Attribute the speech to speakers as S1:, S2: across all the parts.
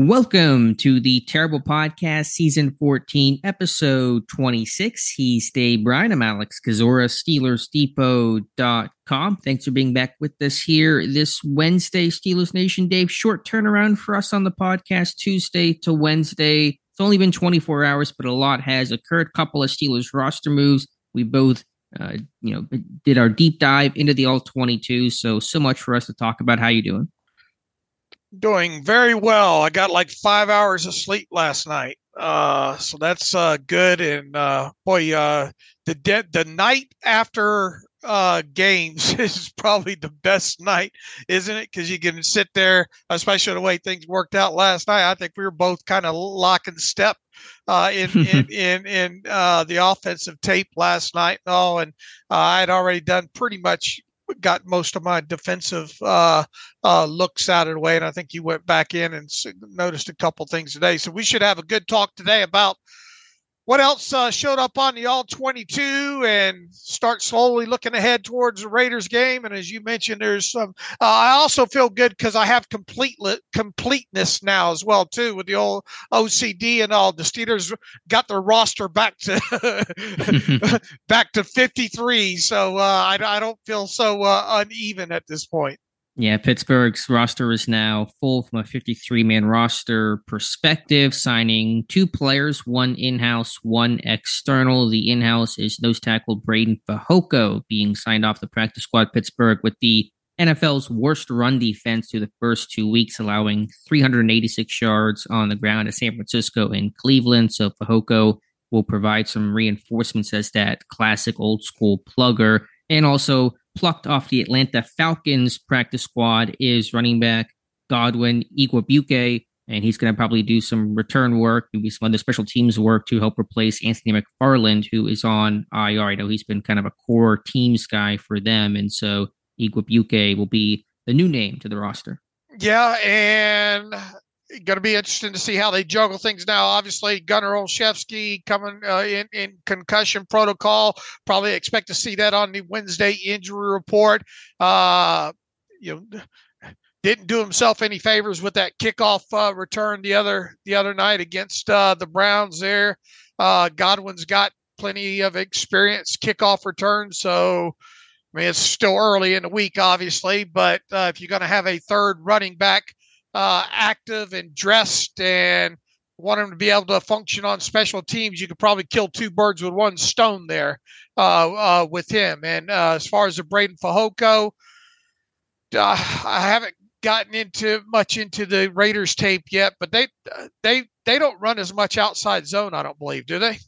S1: Welcome to the Terrible Podcast, Season 14, Episode 26. He's Dave Bryan. I'm Alex Kozora, SteelersDepot.com. Thanks for being back with us here this Wednesday, Steelers Nation. Dave, short turnaround for us on the podcast, Tuesday to Wednesday. It's only been 24 hours, but a lot has occurred. Couple of Steelers roster moves. We both, uh, you know, did our deep dive into the All 22. So, so much for us to talk about. How you doing?
S2: Doing very well. I got like five hours of sleep last night, uh, so that's uh, good. And uh, boy, uh, the de- the night after uh, games is probably the best night, isn't it? Because you can sit there, especially the way things worked out last night. I think we were both kind of locking step uh, in, in in in uh, the offensive tape last night. Oh, and uh, I had already done pretty much got most of my defensive uh, uh, looks out of the way, and I think you went back in and noticed a couple things today. So we should have a good talk today about what else uh, showed up on the all 22 and start slowly looking ahead towards the raiders game? And as you mentioned there's some uh, i also feel good because i have complete completeness now as well too with the old ocd and all. The steelers got their roster back to back to 53 so uh, I, I, don't feel so uh, uneven at this point
S1: yeah, Pittsburgh's roster is now full from a 53 man roster perspective, signing two players, one in house, one external. The in house is nose tackle Breiden Fehoko being signed off the practice squad. Pittsburgh with the NFL's worst run defense through the first two weeks, allowing 386 yards on the ground to San Francisco and Cleveland. So Fehoko will provide some reinforcements as that classic old school plugger. And also plucked off the Atlanta Falcons practice squad is running back Godwin Igwebuike, and he's going to probably do some return work, maybe some other special teams work to help replace Anthony McFarland, who is on IR. I know he's been kind of a core teams guy for them, and so Igwebuike will be the new name to the roster.
S2: Yeah, and going to be interesting to see how they juggle things now. Obviously, Gunnar Olszewski coming uh, in in concussion protocol. Probably expect to see that on the Wednesday injury report. Uh, you know, didn't do himself any favors with that kickoff uh, return the other the other night against uh, the Browns. There, uh, Godwin's got plenty of experience kickoff returns, so. I mean, it's still early in the week, obviously, but uh, if you're going to have a third running back uh, active and dressed and want him to be able to function on special teams, you could probably kill two birds with one stone there uh, uh, with him. And uh, as far as the Breiden Fehoko, uh, I haven't gotten into much into the Raiders tape yet, but they they they don't run as much outside zone. I don't believe, do they?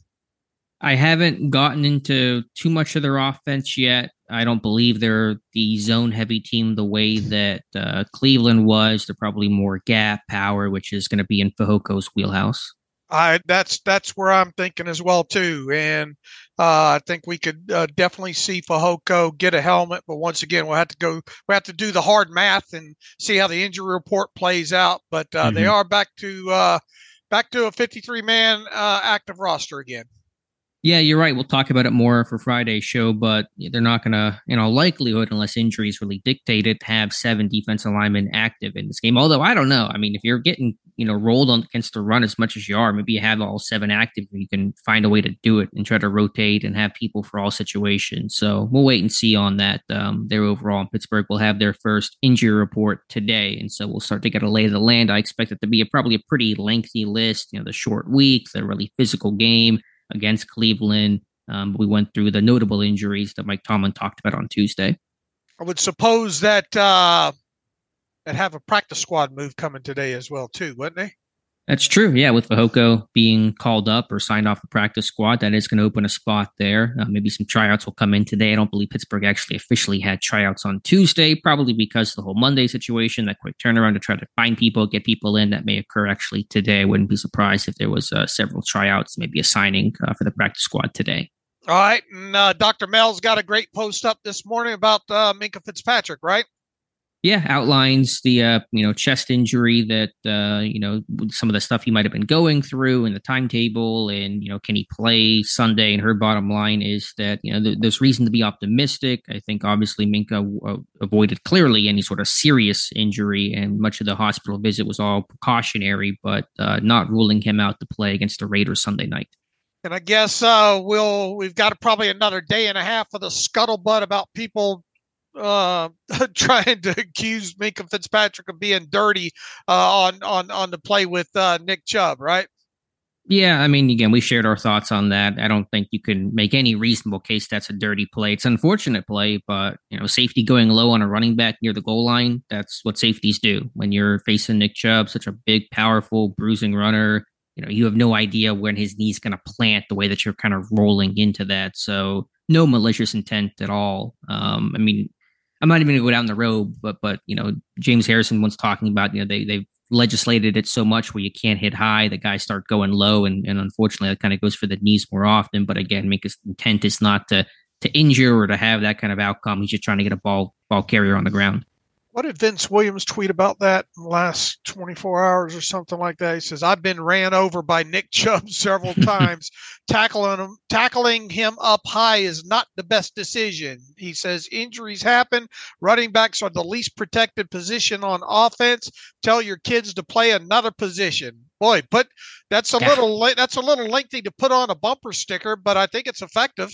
S1: I haven't gotten into too much of their offense yet. I don't believe they're the zone heavy team the way that uh, Cleveland was. They're probably more gap power, which is going to be in Fehoko's wheelhouse.
S2: I that's that's where I'm thinking as well too, and uh, I think we could uh, definitely see Fehoko get a helmet. But once again, we'll have to go. We have to do the hard math and see how the injury report plays out. But uh, mm-hmm. they are back to uh, back to a 53 man uh, active roster again.
S1: Yeah, you're right. We'll talk about it more for Friday's show, but they're not going to, in all likelihood, unless injuries really dictate it, have seven defensive linemen active in this game. Although I don't know. I mean, if you're getting, you know, rolled on against the run as much as you are, maybe you have all seven active. You can find a way to do it and try to rotate and have people for all situations. So we'll wait and see on that. Um, there overall in Pittsburgh will have their first injury report today, and so we'll start to get a lay of the land. I expect it to be a, probably a pretty lengthy list. You know, the short week, the really physical game against Cleveland. Um, we went through the notable injuries that Mike Tomlin talked about on Tuesday.
S2: I would suppose that uh, that have a practice squad move coming today as well, too, wouldn't they?
S1: That's true. Yeah, with Fehoko being called up or signed off the practice squad, that is going to open a spot there. Uh, maybe some tryouts will come in today. I don't believe Pittsburgh actually officially had tryouts on Tuesday, probably because the whole Monday situation, that quick turnaround to try to find people, get people in, that may occur actually today. I wouldn't be surprised if there was uh, several tryouts, maybe a signing uh, for the practice squad today.
S2: All right, and uh, Dr. Mel's got a great post up this morning about uh, Minkah Fitzpatrick, right?
S1: Yeah, outlines the uh, you know chest injury that uh, you know some of the stuff he might have been going through and the timetable, and you know can he play Sunday? And her bottom line is that you know th- there's reason to be optimistic. I think obviously Minkah w- uh, avoided clearly any sort of serious injury, and much of the hospital visit was all precautionary, but uh, not ruling him out to play against the Raiders Sunday night.
S2: And I guess uh, we'll we've got probably another day and a half of the scuttlebutt about people uh, trying to accuse Minkah Fitzpatrick of being dirty uh, on on on the play with uh, Nick Chubb, right?
S1: Yeah, I mean, again, we shared our thoughts on that. I don't think you can make any reasonable case that's a dirty play. It's an unfortunate play, but you know, safety going low on a running back near the goal line, that's what safeties do. When you're facing Nick Chubb, such a big, powerful, bruising runner, you know, you have no idea when his knee's going to plant the way that you're kind of rolling into that. So, no malicious intent at all. Um, I mean, I'm not even going to go down the road, but but you know, James Harrison once talking about you know they they've legislated it so much where you can't hit high, the guys start going low, and and unfortunately that kind of goes for the knees more often. But again, Minkah's intent is not to to injure or to have that kind of outcome. He's just trying to get a ball ball carrier on the ground.
S2: What did Vince Williams tweet about that in the last 24 hours or something like that? He says, I've been ran over by Nick Chubb several times. tackling him, tackling him up high is not the best decision. He says injuries happen. Running backs are the least protected position on offense. Tell your kids to play another position. Boy, but that's a yeah. little that's a little lengthy to put on a bumper sticker, but I think it's effective.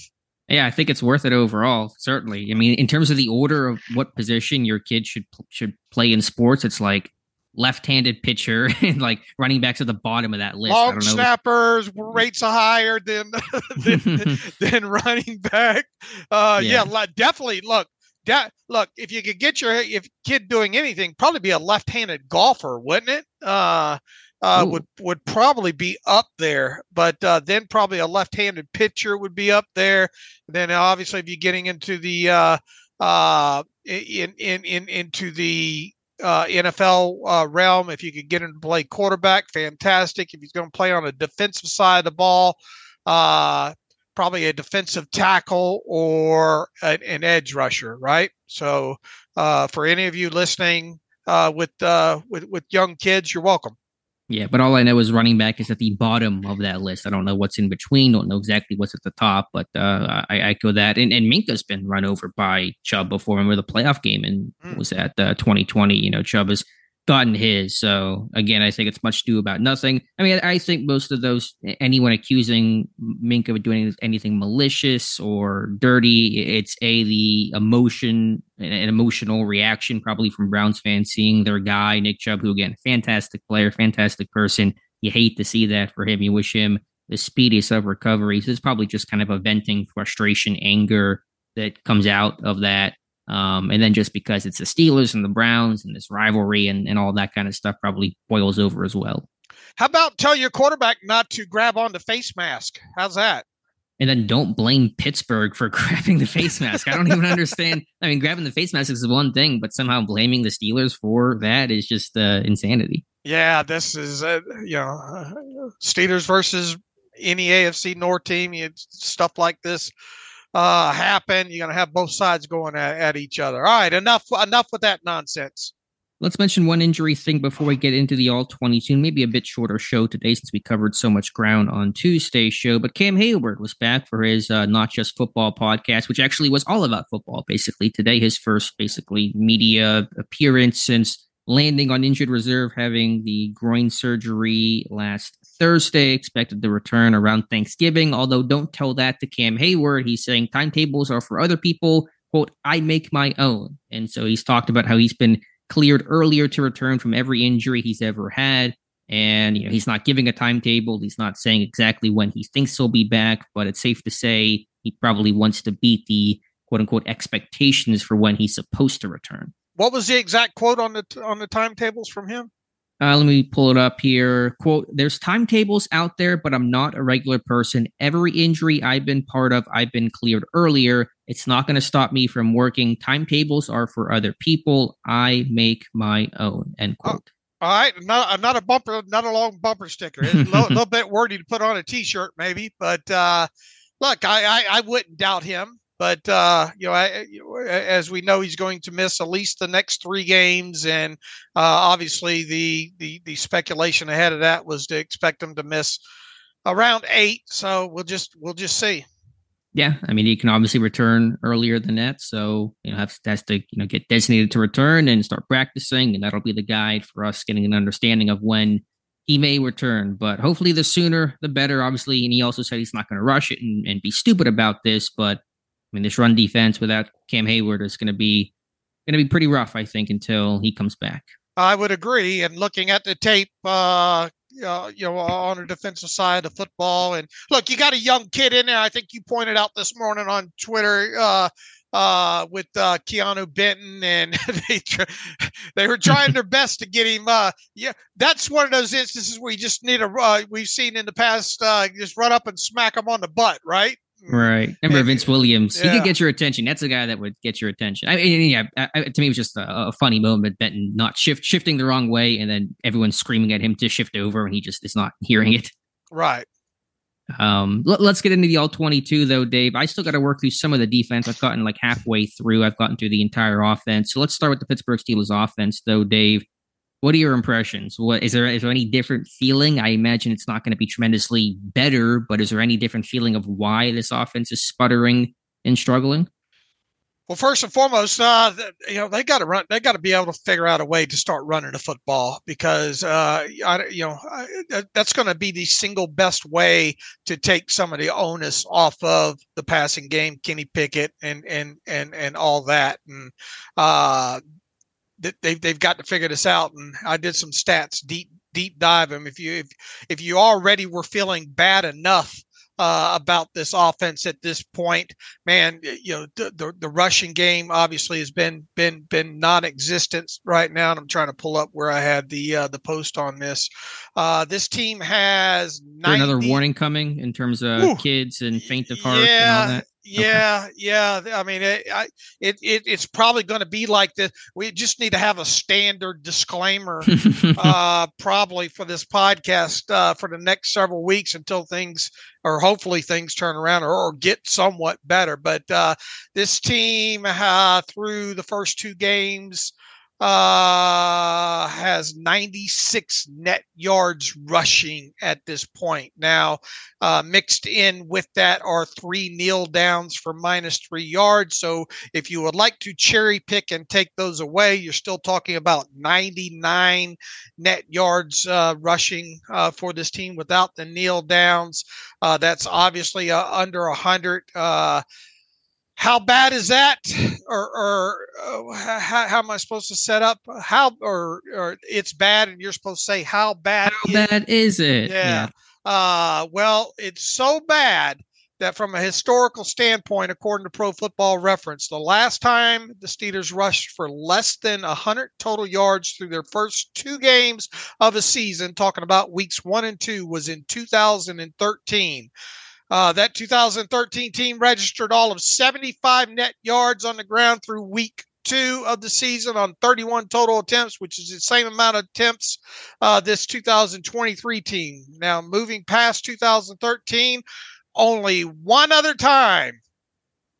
S1: Yeah, I think it's worth it overall. Certainly. I mean, in terms of the order of what position your kid should should play in sports, it's like left-handed pitcher and like running backs at the bottom of that list.
S2: Long snappers rates are higher than than, than, running back. Uh, yeah. yeah, definitely. Look, de- look. If you could get your if kid doing anything, probably be a left-handed golfer, wouldn't it? Uh, uh, would would probably be up there, but uh, then probably a left-handed pitcher would be up there. Then obviously, if you're getting into the uh, uh, in, in in into the uh, NFL uh, realm, if you could get him to play quarterback, fantastic. If he's going to play on a defensive side of the ball, uh, probably a defensive tackle or an, an edge rusher, right? So, uh, for any of you listening uh, with uh, with with young kids, you're welcome.
S1: Yeah, but all I know is running back is at the bottom of that list. I don't know what's in between. Don't know exactly what's at the top, but uh, I, echo that. And, and Minkah's been run over by Chubb before. Remember the playoff game and mm. was at uh, 2020. You know, Chubb is gotten his. So again, I think it's much due about nothing. I mean, I think most of those anyone accusing Minkah of doing anything malicious or dirty, it's a the emotion, an emotional reaction probably from Browns fans seeing their guy Nick Chubb, who again, fantastic player, fantastic person. You hate to see that for him. You wish him the speediest of recoveries. It's probably just kind of a venting frustration, anger that comes out of that. Um, and then just because it's the Steelers and the Browns and this rivalry and, and all that kind of stuff probably boils over as well.
S2: How about tell your quarterback not to grab on the face mask? How's that?
S1: And then don't blame Pittsburgh for grabbing the face mask. I don't even understand. I mean, grabbing the face mask is one thing, but somehow blaming the Steelers for that is just uh, insanity.
S2: Yeah, this is uh, you know uh, Steelers versus any AFC North team. You stuff like this uh, happen. You're going to have both sides going at, at each other. All right, enough enough with that nonsense.
S1: Let's mention one injury thing before we get into the all 22. Maybe a bit shorter show today since we covered so much ground on Tuesday's show. But Cam Heyward was back for his uh, Not Just Football podcast, which actually was all about football, basically. Today, his first, basically, media appearance since landing on injured reserve, having the groin surgery last Thursday, expected to return around Thanksgiving. Although, don't tell that to Cam Heyward. He's saying timetables are for other people. Quote, I make my own. And so he's talked about how he's been cleared earlier to return from every injury he's ever had. And, you know, he's not giving a timetable. He's not saying exactly when he thinks he'll be back, but it's safe to say he probably wants to beat the quote unquote expectations for when he's supposed to return.
S2: What was the exact quote on the on the timetables from him?
S1: Uh, let me pull it up here. Quote, there's timetables out there, but I'm not a regular person. Every injury I've been part of, I've been cleared earlier. It's not going to stop me from working. Timetables are for other people. I make my own. End
S2: Oh,
S1: quote.
S2: All right, not not a bumper, not a long bumper sticker. It's a little, little bit wordy to put on a T-shirt, maybe. But uh, look, I, I I wouldn't doubt him. But uh, you know, I, as we know, he's going to miss at least the next three games, and uh, obviously the the the speculation ahead of that was to expect him to miss around eight. So we'll just we'll just see.
S1: Yeah, I mean, he can obviously return earlier than that, so you know has, has to you know get designated to return and start practicing, and that'll be the guide for us getting an understanding of when he may return. But hopefully, the sooner the better. Obviously, and he also said he's not going to rush it and, and be stupid about this. But mean, this run defense without Cam Heyward is going to be going to be pretty rough, I think, until he comes back.
S2: I would agree. And looking at the tape, uh, uh, you know, on the defensive side of football, and look, you got a young kid in there. I think you pointed out this morning on Twitter uh, uh, with uh, Keanu Benton, and they they were trying their best to get him. Uh, yeah, that's one of those instances where you just need a. Uh, we've seen in the past, uh, just run up and smack him on the butt, right?
S1: Right. Remember Vince Williams? He could get your attention. That's a guy that would get your attention. I mean, yeah. I, I- to me, it was just a, a funny moment. Benton not shift shifting the wrong way, and then everyone screaming at him to shift over, and he just is not hearing it.
S2: Right.
S1: Um, let, us get into the all 22 though, Dave. I still got to work through some of the defense. I've gotten like halfway through. I've gotten through the entire offense. So let's start with the Pittsburgh Steelers offense though, Dave. What are your impressions? What is there? Is there any different feeling? I imagine it's not going to be tremendously better, but is there any different feeling of why this offense is sputtering and struggling?
S2: Well, first and foremost, uh, you know they got to run. They got to be able to figure out a way to start running the football because, uh, I, you know, I, that's going to be the single best way to take some of the onus off of the passing game. Kenny Pickett and and and and all that, and uh, they've they've got to figure this out. And I did some stats deep deep dive them. If you if if you already were feeling bad enough. Uh, about this offense at this point, man, you know the, the the rushing game obviously has been been been non-existent right now, and I'm trying to pull up where I had the uh, the post on this. Uh, this team has 90,
S1: another warning coming in terms of
S2: Ooh.
S1: kids and faint of heart and all
S2: Yeah,
S1: that?
S2: Yeah, yeah. I mean, it, I, it, it it's probably going to be like this. We just need to have a standard disclaimer uh, probably for this podcast uh, for the next several weeks until things or hopefully things turn around or, or get somewhat better. But uh, this team uh, through the first two games uh, has 96 net yards rushing at this point. Now, uh, mixed in with that are three kneel downs for minus three yards. So if you would like to cherry pick and take those away, you're still talking about 99 net yards uh, rushing uh, for this team without the kneel downs. Uh, that's obviously uh, under 100. Uh, how bad is that, or, or uh, how, how am I supposed to set up? How or or it's bad, and you're supposed to say how bad?
S1: How
S2: is-
S1: bad is it?
S2: yeah. Uh, well, it's so bad that from a historical standpoint, according to Pro Football Reference, the last time the Steelers rushed for less than 100 total yards through their first two games of a season, talking about weeks one and two, was in 2013. Uh, that 2013 team registered all of 75 net yards on the ground through week two of the season on 31 total attempts, which is the same amount of attempts uh, this 2023 team. Now, moving past 2013, only one other time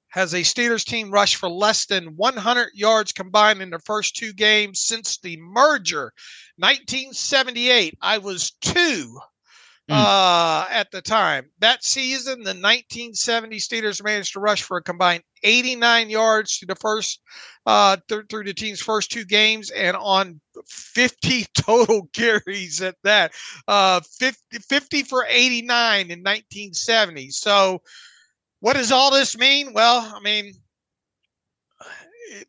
S2: has a Steelers team rushed for less than 100 yards combined in the first two games since the merger. 1978, I was two
S1: Mm.
S2: uh, at the time. That season, the 1970 Steelers managed to rush for a combined 89 yards through the first uh, th- through the team's first two games, and on 50 total carries at that. Uh, 50, 50 for 89 in 1970. So, what does all this mean? Well, I mean,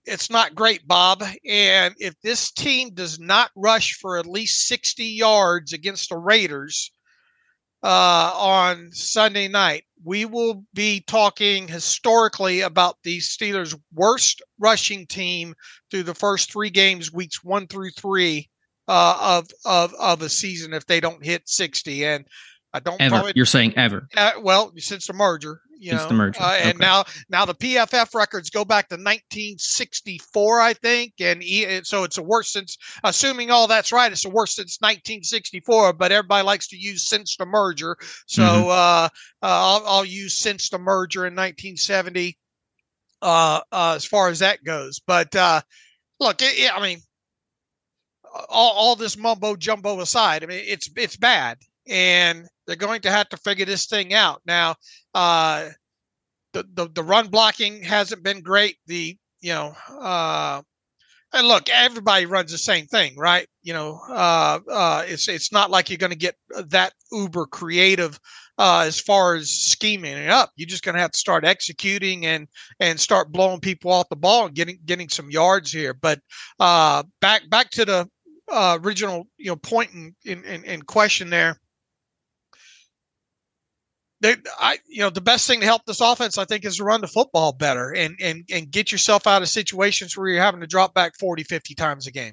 S2: it's not great, Bob. And if this team does not rush for at least 60 yards against the Raiders uh, on Sunday night, we will be talking historically about the Steelers' worst rushing team through the first three games, weeks one through three uh, of of of a season if they don't hit 60. And I don't
S1: ever.
S2: probably,
S1: You're saying ever.
S2: uh, well since the merger. You
S1: Since
S2: know,
S1: the merger,
S2: uh, and
S1: okay.
S2: now now the PFF records go back to 1964, I think, and e- so it's the worst since. Assuming all that's right, it's the worst since 1964. But everybody likes to use since the merger, so
S1: Mhm.
S2: uh, uh, I'll, I'll use since the merger in 1970 uh, uh, as far as that goes. But uh, look, it, it- I mean, all, all this mumbo jumbo aside, I mean, it's it's bad, and they're going to have to figure this thing out now. Uh, the, the the run blocking hasn't been great. The you know, uh, and look, everybody runs the same thing, right? You know, uh, uh, it's it's not like you're going to get that uber creative uh, as far as scheming it up. You're just going to have to start executing and and start blowing people off the ball and getting getting some yards here. But uh, back back to the uh, original you know point in, in, in, in question there. They, I, you know, the best thing to help this offense, I think, is to run the football better and and and get yourself out of situations where you're having to drop back 40, 50 times a game.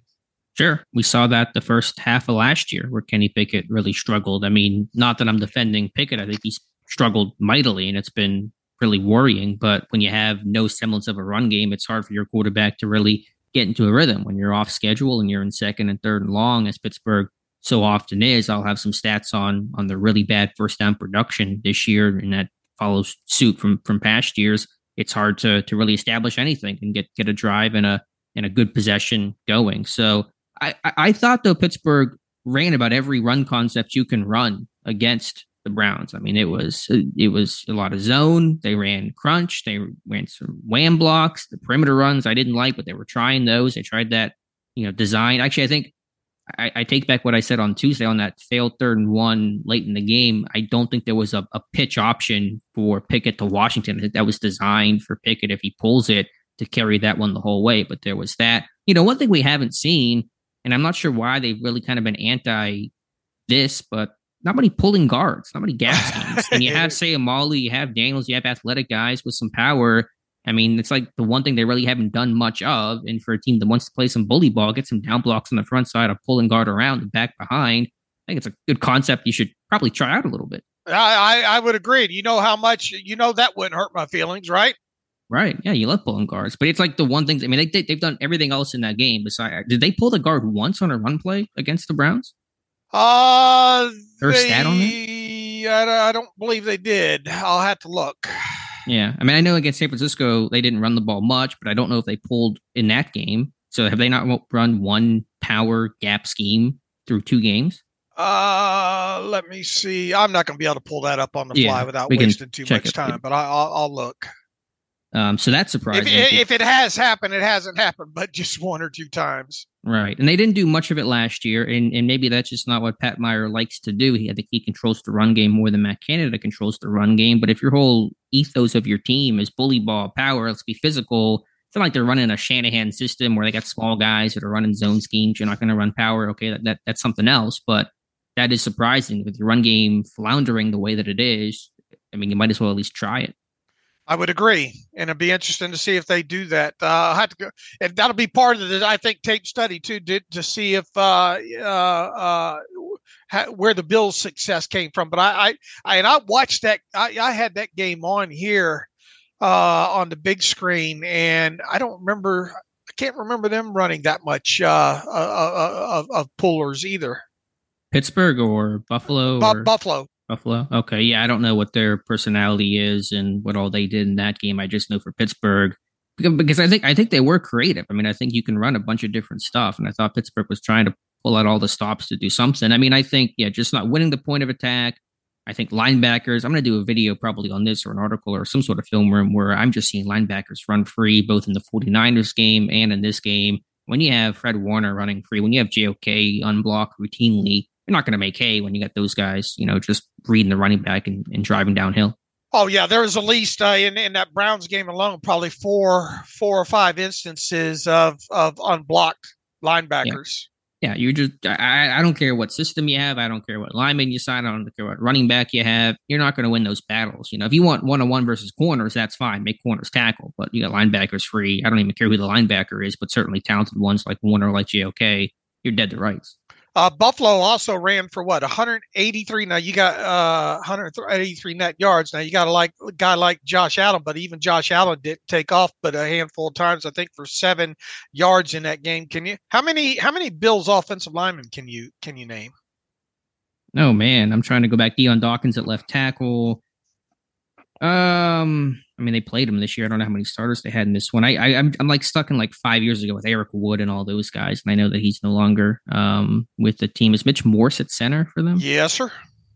S1: Sure. We saw that the first half of last year where Kenny Pickett really struggled. I mean, not that I'm defending Pickett. I think he's struggled mightily and it's been really worrying. But when you have no semblance of a run game, it's hard for your quarterback to really get into a rhythm. When you're off schedule and you're in second and third and long, as Pittsburgh so often is, I'll have some stats on on the really bad first down production this year, and that follows suit from from past years. It's hard to to really establish anything and get get a drive and a and a good possession going. So I, I thought though Pittsburgh ran about every run concept you can run against the Browns. I mean, it was it was a lot of zone. They ran crunch. They ran some wham blocks. The perimeter runs I didn't like, but they were trying those. They tried that you know design. Actually, I think I, I take back what I said on Tuesday on that failed third and one late in the game. I don't think there was a, a pitch option for Pickett to Washington. That was designed for Pickett if he pulls it to carry that one the whole way. But there was that. You know, one thing we haven't seen, and I'm not sure why they've really kind of been anti this, but not many pulling guards, not many gap schemes. and you have Seumalo, you have Daniels, you have athletic guys with some power. I mean, it's like the one thing they really haven't done much of. And for a team that wants to play some bully ball, get some down blocks on the front side, a pulling guard around and back behind. I think it's a good concept you should probably try out a little bit.
S2: I, I would agree. You know how much you know that wouldn't hurt my feelings, right?
S1: Right. Yeah, you love pulling guards. But it's like the one thing, I mean, they, they, they've done everything else in that game. Besides, did they pull the guard once on a run play against the Browns?
S2: Uh, they,
S1: stat on
S2: I, I don't believe they did. I'll have to look.
S1: Yeah. I mean, I know against San Francisco, they didn't run the ball much, but I don't know if they pulled in that game. So have they not run one power gap scheme through two games?
S2: Uh, let me see. I'm not going to be able to pull that up on the
S1: Yeah,
S2: fly without wasting too much
S1: it.
S2: time, but I, I'll, I'll look.
S1: Um, so that's
S2: If,
S1: surprising.
S2: if it has happened, it hasn't happened, but just one or two times.
S1: Right. And they didn't do much of it last year. And, and maybe that's just not what Pat Meyer likes to do. He, I think he controls the run game more than Matt Canada controls the run game. But if your whole ethos of your team is bully ball, power, let's be physical, it's not like they're running a Shanahan system where they got small guys that are running zone schemes. You're not going to run power. Okay, that, that that's something else. But that is surprising with your run game floundering the way that it is. I mean, you might as well at least try it.
S2: I would agree, and it'd be interesting to see if they do that. Uh, I have to go, and that'll be part of the I think tape study too, to, to see if uh, uh, uh, where the Bills' success came from. But I, I, I and I watched that. I, I had that game on here uh, on the big screen, and I don't remember. I can't remember them running that much uh, uh, uh, of, of pullers either.
S1: Pittsburgh or Buffalo
S2: Bu-
S1: or
S2: Buffalo.
S1: Buffalo. Okay, yeah, I don't know what their personality is and what all they did in that game. I just know for Pittsburgh because, I think I think they were creative. I mean, I think you can run a bunch of different stuff, and I thought Pittsburgh was trying to pull out all the stops to do something. I mean, I think yeah, just not winning the point of attack. I think linebackers. I'm going to do a video probably on this or an article or some sort of film room where I'm just seeing linebackers run free both in the 49ers game and in this game. When you have Fred Warner running free, when you have JOK unblocked routinely, you're not going to make hay when you got those guys, you know, just reading the running back and, and driving downhill.
S2: Oh yeah, there was at least uh, in in that Browns game alone, probably four four or five instances of of unblocked linebackers.
S1: Yeah, you just I, I don't care what system you have, I don't care what lineman you sign, I don't care what running back you have. You're not going to win those battles. You know, if you want one on one versus corners, that's fine. Make corners tackle, but you got linebackers free. I don't even care who the linebacker is, but certainly talented ones like Warner, like JOK, you're dead to rights.
S2: Uh, Buffalo also ran for what 183. Now you got uh, 183 net yards. Now you got a like guy like Josh Allen, but even Josh Allen didn't take off, but a handful of times. I think for seven yards in that game. Can you? How many? How many Bills offensive linemen can you can you name?
S1: Oh man, I'm trying to go back. Dion Dawkins at left tackle. Um, I mean, they played him this year. I don't know how many starters they had in this one. I, I am I'm, I'm like stuck in like five years ago with Eric Wood and all those guys, and I know that he's no longer um with the team. Is Mitch Morse at center for them?
S2: Yes, sir.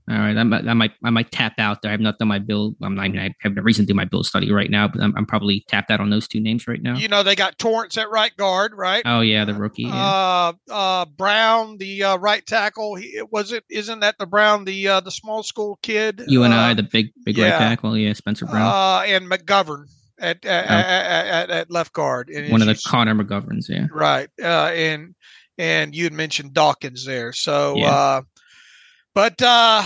S1: All right, I might, I might, I might tap out there. I've not done my bill. I'm not, I I have no reason to do my bill study right now, but I'm, I'm, probably tapped out on those two names right now.
S2: You know, they got Torrence at right guard, right?
S1: Oh yeah, the rookie. Yeah.
S2: Uh, uh, Brown, the uh, right tackle. He, was it? Isn't that the Brown, the uh, the small school kid?
S1: You and I, the big, big yeah. right tackle. Yeah, Spencer Brown.
S2: Uh, and McGovern at at, oh. at, at, at, left guard.
S1: And One of the Connor McGoverns, yeah.
S2: Right. Uh, and and you had mentioned Dawkins there, so. Yeah. Uh, but uh,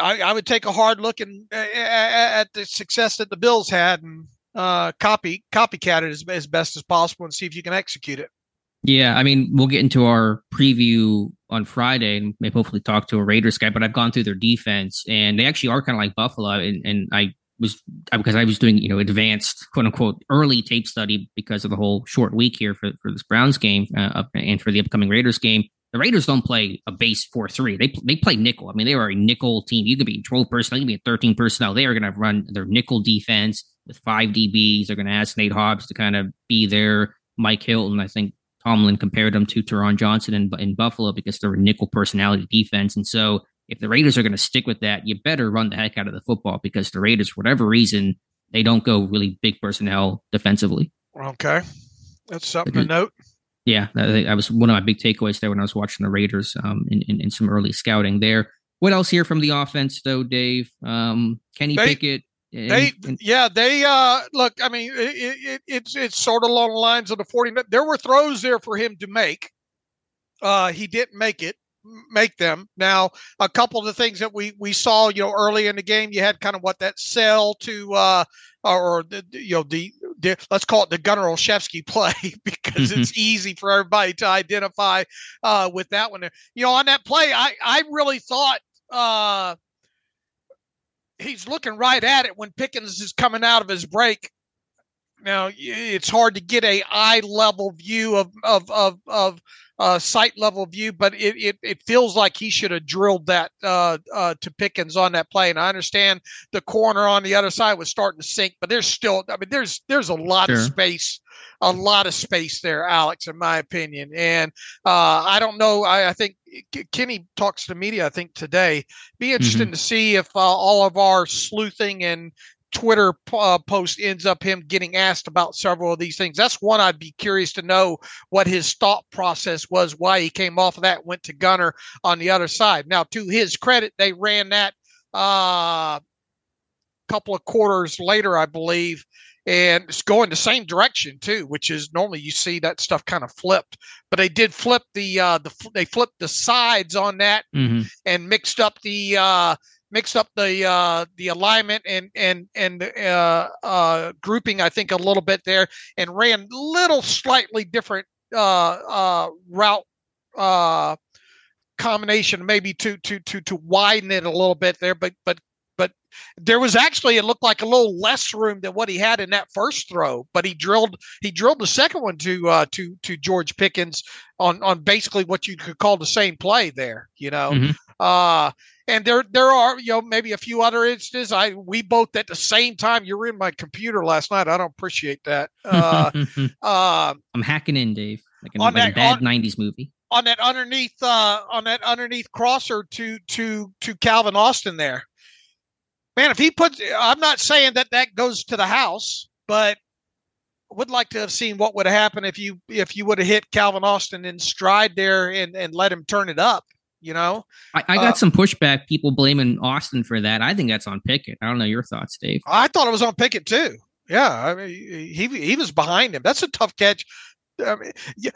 S2: I, I, would take a hard look in, at the success that the Bills had and uh, copy copycat it as, as best as possible and see if you can execute it.
S1: Yeah, I mean, we'll get into our preview on Friday and maybe hopefully talk to a Raiders guy. But I've gone through their defense, and they actually are kind of like Buffalo. And, and I was because I was doing you know advanced quote unquote early tape study because of the whole short week here for for this Browns game uh, and for the upcoming Raiders game. The Raiders don't play a base four three. They they play nickel. I mean, they are a nickel team. You could be twelve personnel, you could be a thirteen personnel. They are going to run their nickel defense with five DBs. They're going to ask Nate Hobbs to kind of be their Mike Hilton. I think Tomlin compared them to Taron Johnson in, in Buffalo because they're a nickel personality defense. And so if the Raiders are going to stick with that, you better run the heck out of the football because the Raiders, for whatever reason, they don't go really big personnel defensively.
S2: Okay. That's something to note
S1: yeah, that, that, was one of my big takeaways there when I was watching the Raiders um, in, in, in some early scouting there. What else here from the offense though, Dave? Um, Kenny they, Pickett.
S2: And, they and, yeah they uh look I mean it, it, it's it's sort of along the lines of the 40 there were throws there for him to make uh he didn't make it make them. Now, a couple of the things that we we saw, you know, early in the game, you had kind of what that sell to uh or the, you know the, let's call it the Gunnar Olszewski play because mm-hmm. it's easy for everybody to identify uh with that one. You know, on that play, I I really thought uh he's looking right at it when Pickens is coming out of his break now it's hard to get a eye level view of of of, of uh, sight level view, but it, it, it feels like he should have drilled that uh, uh, to Pickens on that play. And I understand the corner on the other side was starting to sink, but there's still, I mean, there's there's a lot sure. of space, a lot of space there, Alex, in my opinion. And uh, I don't know. I, I, think Kenny talks to media. I think today. Be interesting mm-hmm. to see if uh, all of our sleuthing and Twitter uh, post ends up him getting asked about several of these things. That's one I'd be curious to know what his thought process was, why he came off of that, went to Gunnar on the other side. Now, to his credit, they ran that a uh, couple of quarters later, I believe, and it's going the same direction too, which is normally you see that stuff kind of flipped, but they did flip the uh, the they flipped the sides on that mm-hmm. and mixed up the uh, mixed up the uh, the alignment and and and uh, uh, grouping. I think a little bit there, and ran little slightly different uh, uh, route uh, combination, maybe to to to to widen it a little bit there. But but but there was actually it looked like a little less room than what he had in that first throw. But he drilled he drilled the second one to to to George Pickens on on basically what you could call the same play there. You know. Mm-hmm. Uh, and there there are you know maybe a few other instances. I we both at the same time you were in my computer last night. I don't appreciate that. Uh,
S1: uh, i'm hacking in dave like, on like that, a bad on, 90s movie.
S2: On that underneath uh on that underneath crosser to to to calvin austin there. Man if he puts i'm not saying that that goes to the house but would like to have seen what would have happened if you if you would have hit calvin austin in stride there and and let him turn it up you know,
S1: I, I got uh, some pushback. People blaming Austin for that. I think that's on Pickett. I don't know your thoughts, Dave.
S2: I thought it was on Pickett too. Yeah, I mean, he he was behind him. That's a tough catch. I mean, yeah,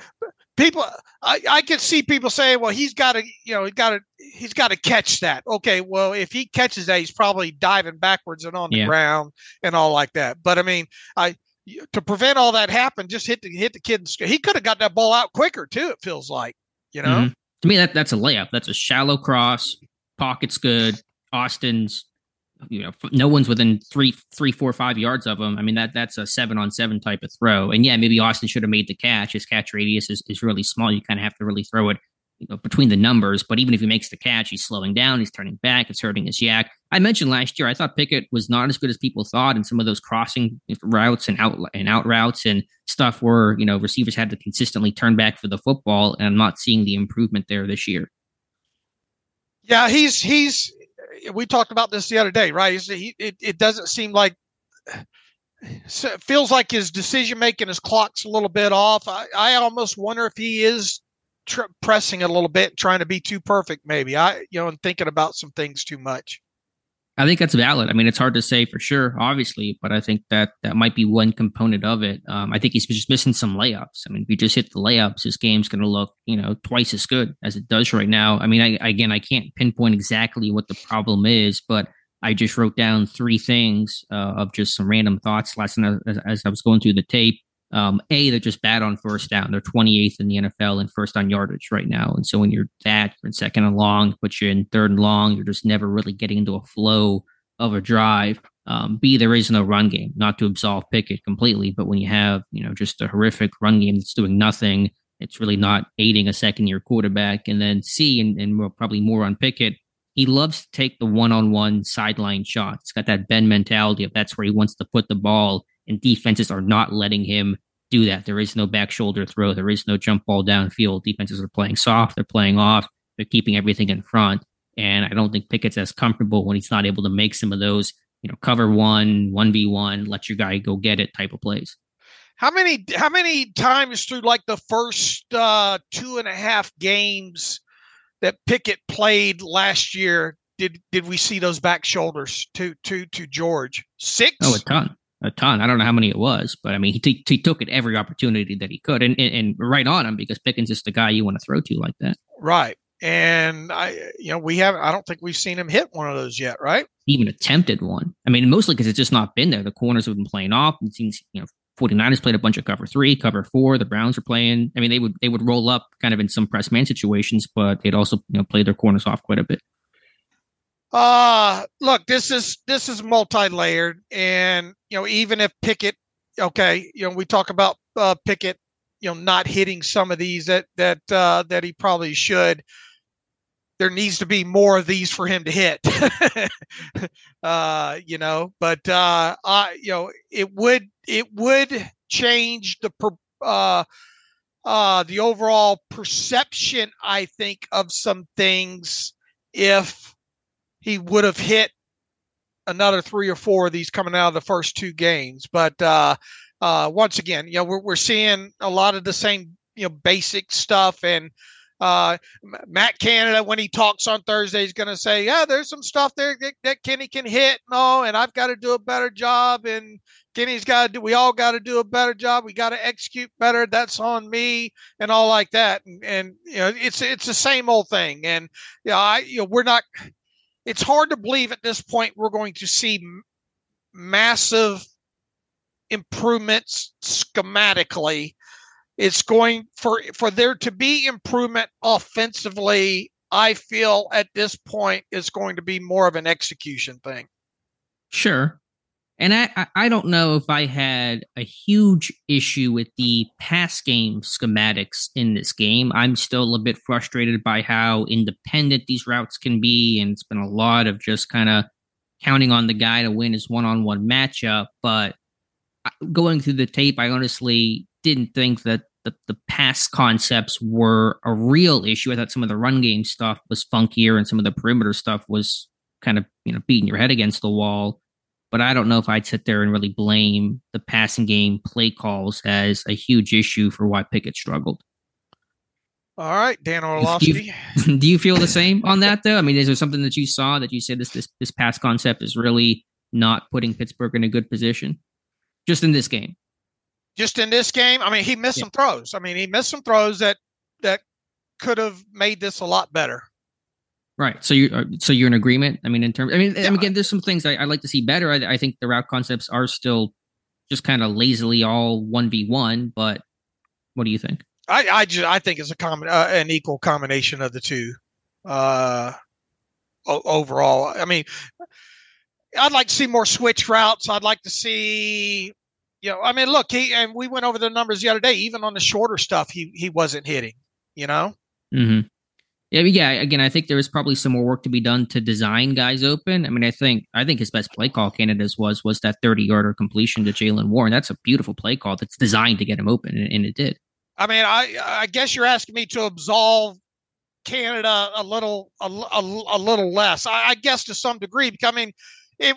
S2: people, I, I can see people saying, well, he's got to, you know, he got to, he's got to catch that. Okay, well, if he catches that, he's probably diving backwards and on the yeah. ground and all like that. But I mean, I to prevent all that happen, just hit the hit the kid. He could have got that ball out quicker too. It feels like, you know. Mm-hmm.
S1: To me, that that's a layup. That's a shallow cross. Pocket's good. Austin's, you know, no one's within three, three, four, five yards of him. I mean, that that's a seven on seven type of throw. And yeah, maybe Austin should have made the catch. His catch radius is, is really small. You kind of have to really throw it between the numbers. But even if he makes the catch, he's slowing down, he's turning back, it's hurting his YAC. I mentioned last year, I thought Pickett was not as good as people thought in some of those crossing routes and out and out routes and stuff where you know receivers had to consistently turn back for the football. And I'm not seeing the improvement there this year.
S2: Yeah, he's he's. We talked about this the other day, right? He, it it doesn't seem like feels like his decision making, his clock's a little bit off. I, I almost wonder if he is tr- pressing a little bit, trying to be too perfect, maybe. I, you know, and thinking about some things too much.
S1: I think that's valid. I mean, it's hard to say for sure, obviously, but I think that that might be one component of it. Um, I think he's just missing some layups. I mean, if you just hit the layups, his game's going to look, you know, twice as good as it does right now. I mean, I, again, I can't pinpoint exactly what the problem is, but I just wrote down three things uh, of just some random thoughts last night as, as I was going through the tape. Um, a, they're just bad on first down. They're 28th in the NFL in first on yardage right now. And so when you're that, you're in second and long, but you're in third and long, you're just never really getting into a flow of a drive. Um, B, there is no run game, not to absolve Pickett completely, but when you have, you know, just a horrific run game that's doing nothing, it's really not aiding a second year quarterback. And then C, and, and probably more on Pickett, he loves to take the one on one sideline shot. It's got that Ben mentality of that's where he wants to put the ball and defenses are not letting him do that. There is no back shoulder throw. There is no jump ball downfield. Defenses are playing soft. They're playing off. They're keeping everything in front. And I don't think Pickett's as comfortable when he's not able to make some of those, you know, cover one, one v one, let your guy go get it type of plays.
S2: How many how many times through like the first uh, two and a half games that Pickett played last year did did we see those back shoulders to to to George? Six?
S1: Oh, a ton a ton. I don't know how many it was, but I mean, he, t- he took it every opportunity that he could, and, and, and right on him because Pickens is the guy you want to throw to like that.
S2: Right, and I, you know, we have. I don't think we've seen him hit one of those yet, right?
S1: Even attempted one. I mean, mostly because it's just not been there. The corners have been playing off. It seems, you know, 49ers played a bunch of cover three, cover four. The Browns are playing. I mean, they would they would roll up kind of in some press man situations, but they'd also you know play their corners off quite a bit.
S2: Uh look, this is this is multi-layered, and you know, even if Pickett, okay, you know, we talk about uh, Pickett, you know, not hitting some of these that that uh, that he probably should. There needs to be more of these for him to hit, uh, you know. But uh, I, you know, it would it would change the per, uh, uh, the overall perception, I think, of some things if he would have hit another three or four of these coming out of the first two games. But uh, uh, once again, you know, we're, we're seeing a lot of the same, you know, basic stuff. And uh, Matt Canada, when he talks on Thursday, is going to say, yeah, there's some stuff there that, that Kenny can hit. No, and I've got to do a better job. And Kenny's got to do, we all got to do a better job. We got to execute better. That's on me and all like that. And, and, you know, it's, it's the same old thing. And, you know, I, you know, we're not, it's hard to believe at this point we're going to see massive improvements schematically. It's going for for there to be improvement offensively. I feel at this point is going to be more of an execution thing.
S1: Sure, and I, I don't know if I had a huge issue with the pass game schematics in this game. I'm still a bit frustrated by how independent these routes can be. And it's been a lot of just kind of counting on the guy to win his one on one matchup. But going through the tape, I honestly didn't think that the, the pass concepts were a real issue. I thought some of the run game stuff was funkier and some of the perimeter stuff was kind of, you know, beating your head against the wall but I don't know if I'd sit there and really blame the passing game play calls as a huge issue for why Pickett struggled.
S2: All right, Dan Orlovsky.
S1: Do you, do you feel the same on that though? I mean, is there something that you saw that you said this this this pass concept is really not putting Pittsburgh in a good position, just in this game?
S2: Just in this game, I mean, he missed yeah. some throws. I mean, he missed some throws that that could have made this a lot better.
S1: Right. So you uh, so you're in agreement. I mean, in terms. I mean, yeah. again, there's some things I, would like to see better. I, I, think the route concepts are still just kind of lazily all one v one. But what do you think?
S2: I I just I think it's a common uh, an equal combination of the two. Uh, overall, I mean, I'd like to see more switch routes. I'd like to see, you know, I mean, look, he and we went over the numbers the other day. Even on the shorter stuff, he he wasn't hitting. You know.
S1: Mm-hmm. Yeah, yeah. Again, I think there was probably some more work to be done to design guys open. I mean, I think I think his best play call candidates was was that thirty yarder completion to Jaylen Warren. That's a beautiful play call that's designed to get him open, and, and it did.
S2: I mean, I I guess you're asking me to absolve Canada a little a, a, a little less. I, I, guess to some degree. Because, I mean, it,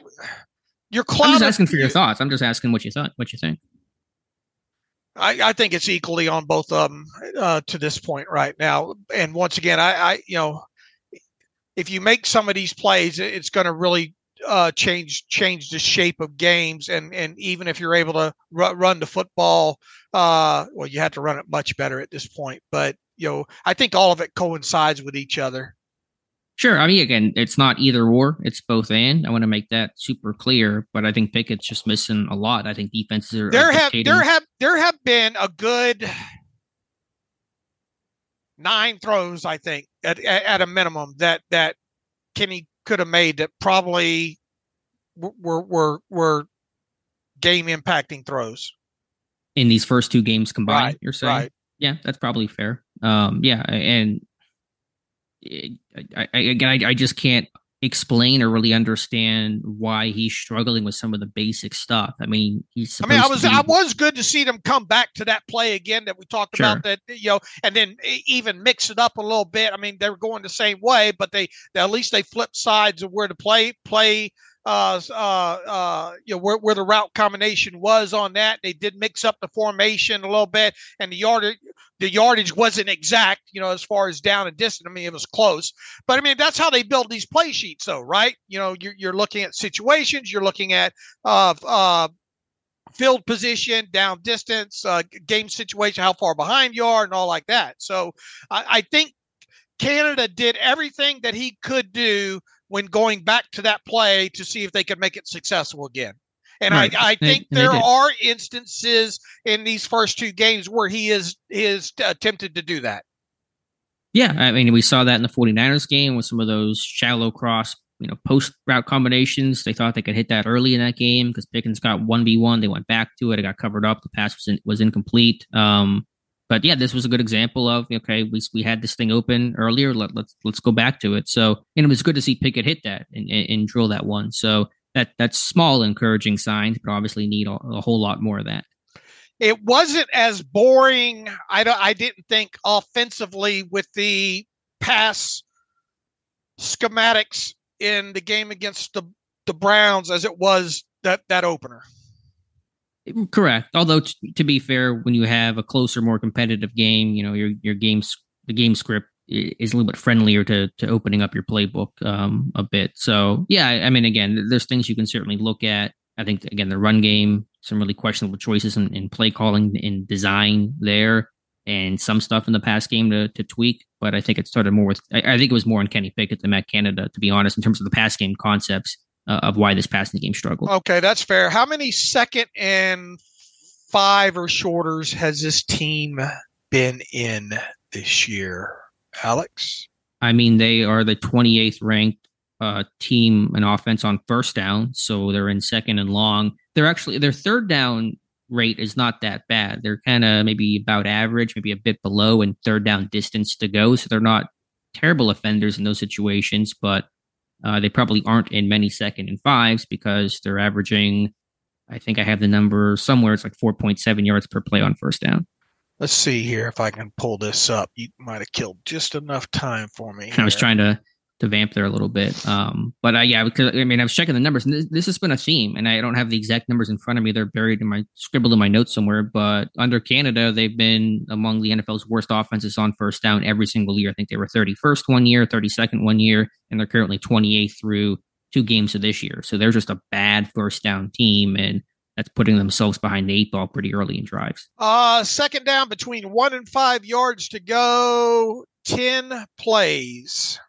S2: you're
S1: clouded. I'm just asking for your thoughts. I'm just asking what you thought. What you think.
S2: I, I think it's equally on both of them uh, to this point right now. And once again, I, I you know, if you make some of these plays, it's going to really uh, change change the shape of games. And and even if you're able to r- run the football, uh, well, you have to run it much better at this point. But you know, I think all of it coincides with each other.
S1: Sure. I mean, again, it's not either or; it's both and. I want to make that super clear. But I think Pickett's just missing a lot. I think defenses are.
S2: There have there have there have been a good nine throws, I think, at at a minimum that that Kenny could have made that probably were were were game impacting throws
S1: in these first two games combined.
S2: Right,
S1: you're saying,
S2: right.
S1: yeah, that's probably fair. Um, yeah, and I, I, again, I, I just can't explain or really understand why he's struggling with some of the basic stuff. I mean, he's.
S2: I mean, I was be... I was good to see them come back to that play again that we talked sure. about that you know, and then even mix it up a little bit. I mean, they were going the same way, but they at least they flipped sides of where to play play uh, uh, uh, you know, where, where the route combination was on that. They did mix up the formation a little bit, and the yardage the yardage wasn't exact, you know, as far as down and distance. I mean, it was close, but I mean that's how they build these play sheets, though, right? You know, you're, you're looking at situations, you're looking at uh, uh, field position, down distance, uh, game situation, how far behind you are, and all like that. So I, I think Canada did everything that he could do when going back to that play to see if they could make it successful again. And right. I, I think they, there they are instances in these first two games where he is is attempted to do that.
S1: Yeah, I mean, we saw that in the 49ers game with some of those shallow cross, you know, post route combinations. They thought they could hit that early in that game because Pickens got 1v1. They went back to it. It got covered up. The pass was, in, was incomplete. Um, but yeah, this was a good example of okay, we we had this thing open earlier. Let, let's let's go back to it. So and it was good to see Pickett hit that and, and, and drill that one. So that that's small encouraging signs, but obviously need a, a whole lot more of that.
S2: It wasn't as boring. I don't. I didn't think offensively with the pass schematics in the game against the the Browns as it was that that opener.
S1: Correct. Although t- to be fair, when you have a closer, more competitive game, you know your your games the game script is a little bit friendlier to to opening up your playbook um, a bit. So yeah, I mean, again, there's things you can certainly look at. I think again the run game, some really questionable choices in, in play calling and design there, and some stuff in the pass game to to tweak. But I think it started more with I, I think it was more in Kenny Pickett than Matt Canada, to be honest, in terms of the pass game concepts uh, of why this passing game struggled.
S2: Okay, that's fair. How many second and five or shorters has this team been in this year, Alex?
S1: I mean, they are the 28th ranked uh, team in offense on first down, so they're in second and long. They're actually their third down rate is not that bad. They're kind of maybe about average, maybe a bit below in third down distance to go. So they're not terrible offenders in those situations, but uh, they probably aren't in many second and fives because they're averaging, I think I have the number somewhere. It's like 4.7 yards per play on first down.
S2: Let's see here if I can pull this up. You might have killed just enough time for me.
S1: I was trying to to vamp there a little bit. Um, but uh, yeah, because I mean, I was checking the numbers, and this, this, has been a theme, and I don't have the exact numbers in front of me. They're buried in my scribbled in my notes somewhere. But under Canada, they've been among the NFL's worst offenses on first down every single year. I think they were 31st one year, 32nd one year, and they're currently 28th through two games of this year. So they're just a bad first down team, and that's putting themselves behind the eight ball pretty early in drives.
S2: Uh, second down between one and five yards to go, 10 plays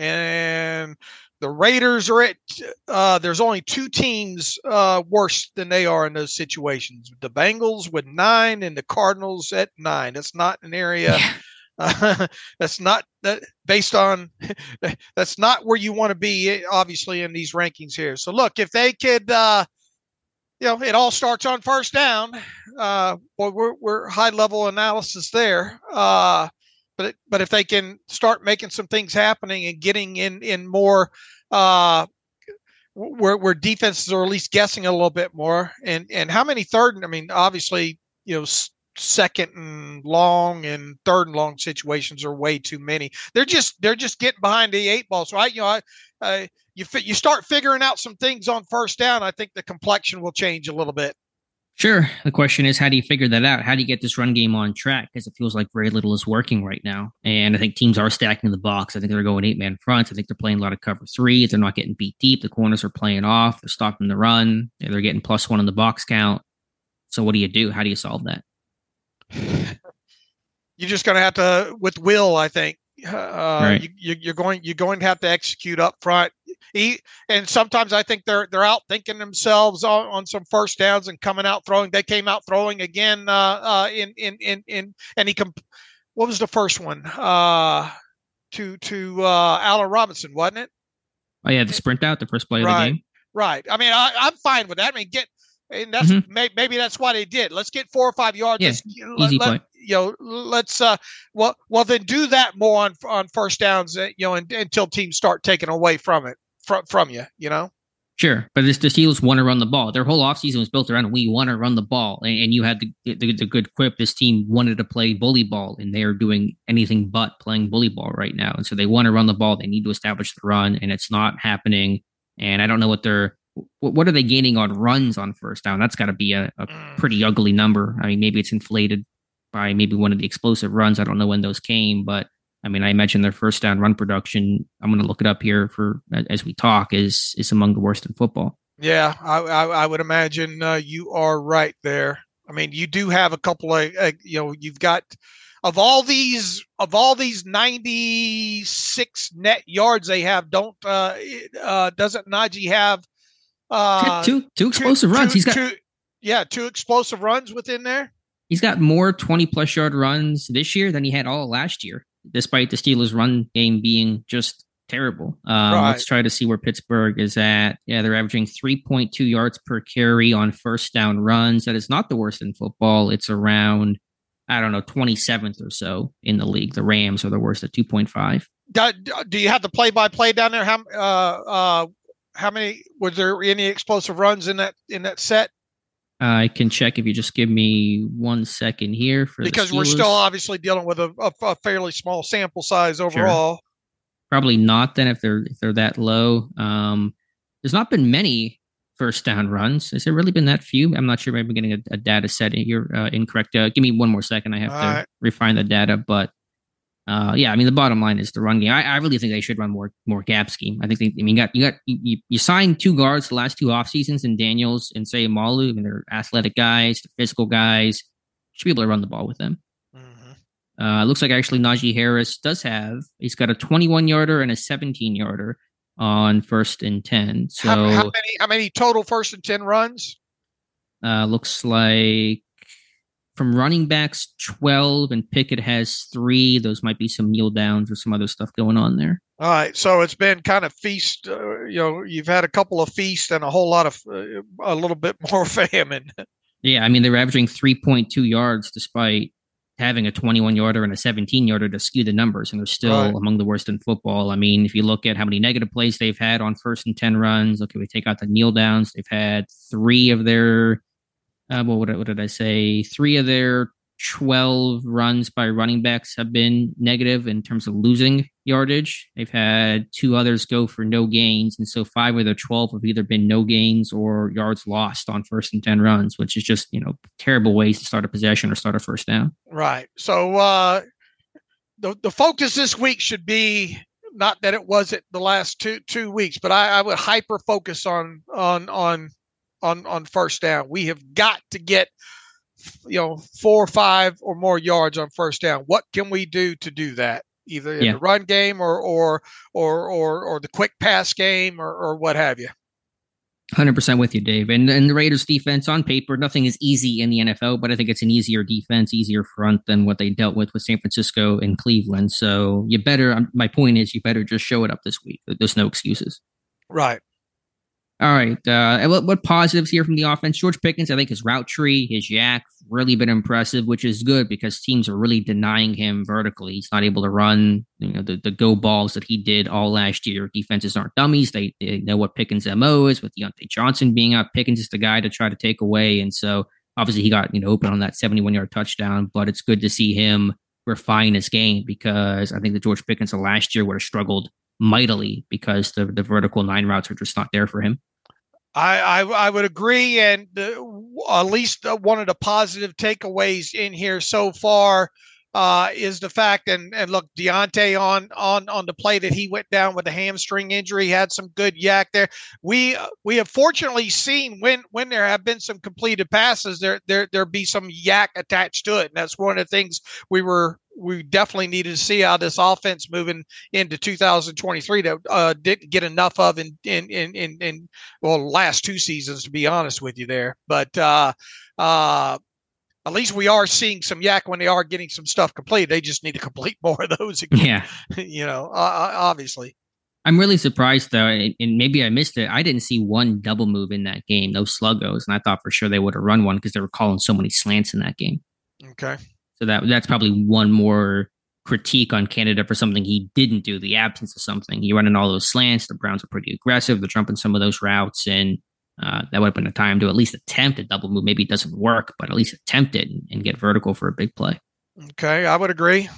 S2: and the Raiders are at. Uh, there's only two teams uh, worse than they are in those situations. The Bengals with nine, and the Cardinals at nine. It's not an area. Yeah. Uh, that's not that based on. that's not where you want to be. Eh, obviously, in these rankings here. So look, if they could, uh, you know, it all starts on first down. Uh, we're we're high level analysis there. Uh, but but if they can start making some things happening and getting in in more uh, where where defenses are at least guessing a little bit more and and how many third I mean obviously you know second and long and third and long situations are way too many. They're just they're just getting behind the eight balls, right? You know I, uh, you you start figuring out some things on first down. I think the complexion will change a little bit.
S1: Sure. The question is, how do you figure that out? How do you get this run game on track? Because it feels like very little is working right now. And I think teams are stacking the box. I think they're going eight man fronts. I think they're playing a lot of cover three. They're not getting beat deep. The corners are playing off. They're stopping the run. They're getting plus one in the box count. So what do you do? How do you solve that?
S2: You're just going to have to, with will, I think. Uh, right. you, you're going you're going to have to execute up front he and sometimes I think they're they're out thinking themselves on, on some first downs and coming out throwing. They came out throwing again uh, uh, in in in in and he comp- what was the first one uh, to to uh, Allen Robinson, wasn't it?
S1: Oh yeah, the sprint out, the first play right, of the game.
S2: Right. I mean, I, I'm fine with that. I mean, get and that's mm-hmm. may, maybe that's why they did. Let's get four or five yards.
S1: Yeah, easy let,
S2: play. you know, let's uh, well, well then do that more on on first downs. Uh, you know, and, until teams start taking away from it from from you, you know.
S1: Sure, but this, the Steelers want to run the ball. Their whole offseason was built around we want to run the ball, and, and you had the, the, the good quip. This team wanted to play bully ball, and they are doing anything but playing bully ball right now. And so they want to run the ball. They need to establish the run, and it's not happening. And I don't know what they're what, what are they gaining on runs on first down. That's got to be a, a mm. pretty ugly number. I mean, maybe it's inflated by maybe one of the explosive runs. I don't know when those came, but I mean, I imagine their first down run production. I'm going to look it up here for as we talk. Is is among the worst in football.
S2: Yeah, I I, I would imagine uh, you are right there. I mean, you do have a couple of uh, you know you've got of all these of all these 96 net yards they have. Don't uh, uh doesn't Najee have
S1: uh two two explosive two, runs?
S2: Two,
S1: He's got
S2: two, yeah two explosive runs within there.
S1: He's got more 20 plus yard runs this year than he had all last year despite the Steelers' run game being just terrible. Um, right. Let's try to see where Pittsburgh is at. Yeah, they're averaging 3.2 yards per carry on first down runs. That is not the worst in football. It's around, I don't know, 27th or so in the league. The Rams are the worst at 2.5.
S2: Do, do you have the play by play down there? How, uh, uh, how many, was there any explosive runs in that, in that set?
S1: I can check if you just give me one second here for
S2: because we're still obviously dealing with a, a, a, fairly small sample size overall. Sure.
S1: Probably not then if they're if they're that low. Um, there's not been many first down runs. Has there really been that few? I'm not sure. Maybe I'm getting a, a data set here uh, incorrect. Uh, give me one more second. I have All to right. refine the data, but uh, yeah, I mean the bottom line is the run game. I, I, really think they should run more more gap scheme. I think they, I mean you got you got you, you signed two guards the last two off seasons in Daniels and Seumalo. I mean they're athletic guys, they're physical guys. Should be able to run the ball with them. Mm-hmm. Uh, looks like actually Najee Harris does have. He's got a 21 yarder and a 17 yarder on first and 10. So how,
S2: how many how many total first and 10 runs?
S1: Uh, looks like from running backs 12 and Pickett has three. Those might be some kneel downs or some other stuff going on there.
S2: All right, so it's been kind of feast. Uh, you know, you've had a couple of feasts and a whole lot of uh, a little bit more famine.
S1: Yeah, I mean they're averaging 3.2 yards despite having a 21 yarder and a 17 yarder to skew the numbers, and they're still right. among the worst in football. I mean, if you look at how many negative plays they've had on first and 10 runs, okay, we take out the kneel downs, they've had three of their uh, what, what did I say? Three of their 12 runs by running backs have been negative in terms of losing yardage. They've had two others go for no gains. And so five of their 12 have either been no gains or yards lost on first and 10 runs, which is just, you know, terrible ways to start a possession or start a first down.
S2: Right. So, uh, the, the focus this week should be not that it wasn't the last two two weeks, but I, I would hyper focus on on on on on first down. We have got to get you know four or five or more yards on first down. What can we do to do that? either in yeah. the run game or or or or or the quick pass game or or what have you.
S1: Hundred percent with you, Dave. And and the Raiders' defense on paper, nothing is easy in the NFL, but I think it's an easier defense, easier front than what they dealt with with San Francisco and Cleveland. So you better. Um, my point is, you better just show it up this week. There's no excuses.
S2: Right.
S1: All right. Uh, what, what positives here from the offense? George Pickens, I think his route tree, his YAC, really been impressive, which is good because teams are really denying him vertically. He's not able to run, you know, the, the go balls that he did all last year. Defenses aren't dummies. They, they know what Pickens' MO is with Diontae Johnson being up. Pickens is the guy to try to take away. And so obviously he got, you know, open on that 71 yard touchdown, but it's good to see him refine his game because I think the George Pickens of last year would have struggled mightily because the, the vertical nine routes are just not there for him.
S2: I, I, I would agree, and at least one of the positive takeaways in here so far uh, is the fact, and and look, Diontae on on on the play that he went down with a hamstring injury had some good YAC there. We uh, we have fortunately seen when when there have been some completed passes, there there there be some YAC attached to it, and that's one of the things we were we definitely needed to see how this offense moving into 2023 that uh, didn't get enough of in in in in, in well last two seasons to be honest with you there, but uh, uh, at least we are seeing some YAC when they are getting some stuff complete. They just need to complete more of those. Again,
S1: yeah,
S2: you know, uh, obviously.
S1: I'm really surprised though, and maybe I missed it. I didn't see one double move in that game, no sluggos, and I thought for sure they would have run one because they were calling so many slants in that game.
S2: Okay.
S1: So that that's probably one more critique on Canada for something he didn't do, the absence of something. He running all those slants. The Browns are pretty aggressive. They're jumping some of those routes, and uh, that would have been a time to at least attempt a double move. Maybe it doesn't work, but at least attempt it and, and get vertical for a big play.
S2: Okay, I would agree.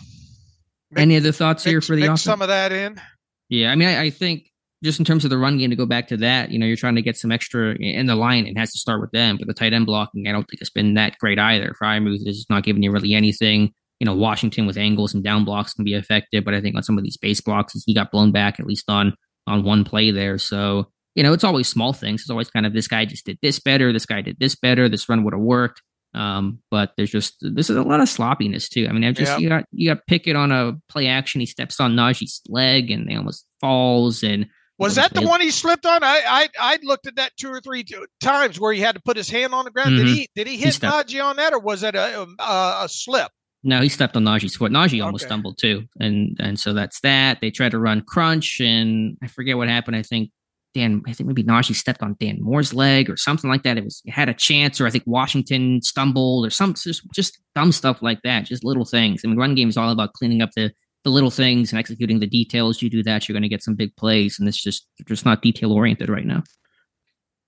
S1: Mix, Any other thoughts mix, here for the offense?
S2: some of that in?
S1: Yeah, I mean, I, I think just in terms of the run game to go back to that, you know, you're trying to get some extra in the line. It has to start with them, but the tight end blocking, I don't think it's been that great either. Freiermuth is not giving you really anything. You know, Washington with angles and down blocks can be effective, but I think on some of these base blocks, he got blown back at least on on one play there. So you know, it's always small things. It's always kind of this guy just did this better, this guy did this better, this run would have worked. Um, but there's just this is a lot of sloppiness too. I mean, I've just you got you got Pickett on a play action. He steps on Najee's leg and they almost falls and
S2: was that the one he slipped on? I I I looked at that two or three times where he had to put his hand on the ground. Mm-hmm. Did he did he hit he Najee on that, or was that a a, a slip?
S1: No, he stepped on Najee's foot. Najee almost okay. stumbled too, and and so that's that. They tried to run crunch, and I forget what happened. I think Dan, I think maybe Najee stepped on Dan Moore's leg or something like that. It was it had a chance, or I think Washington stumbled or some just just dumb stuff like that. Just little things. I mean, run game is all about cleaning up the the little things and executing the details. You do that, you're going to get some big plays, and it's just just not detail oriented right now.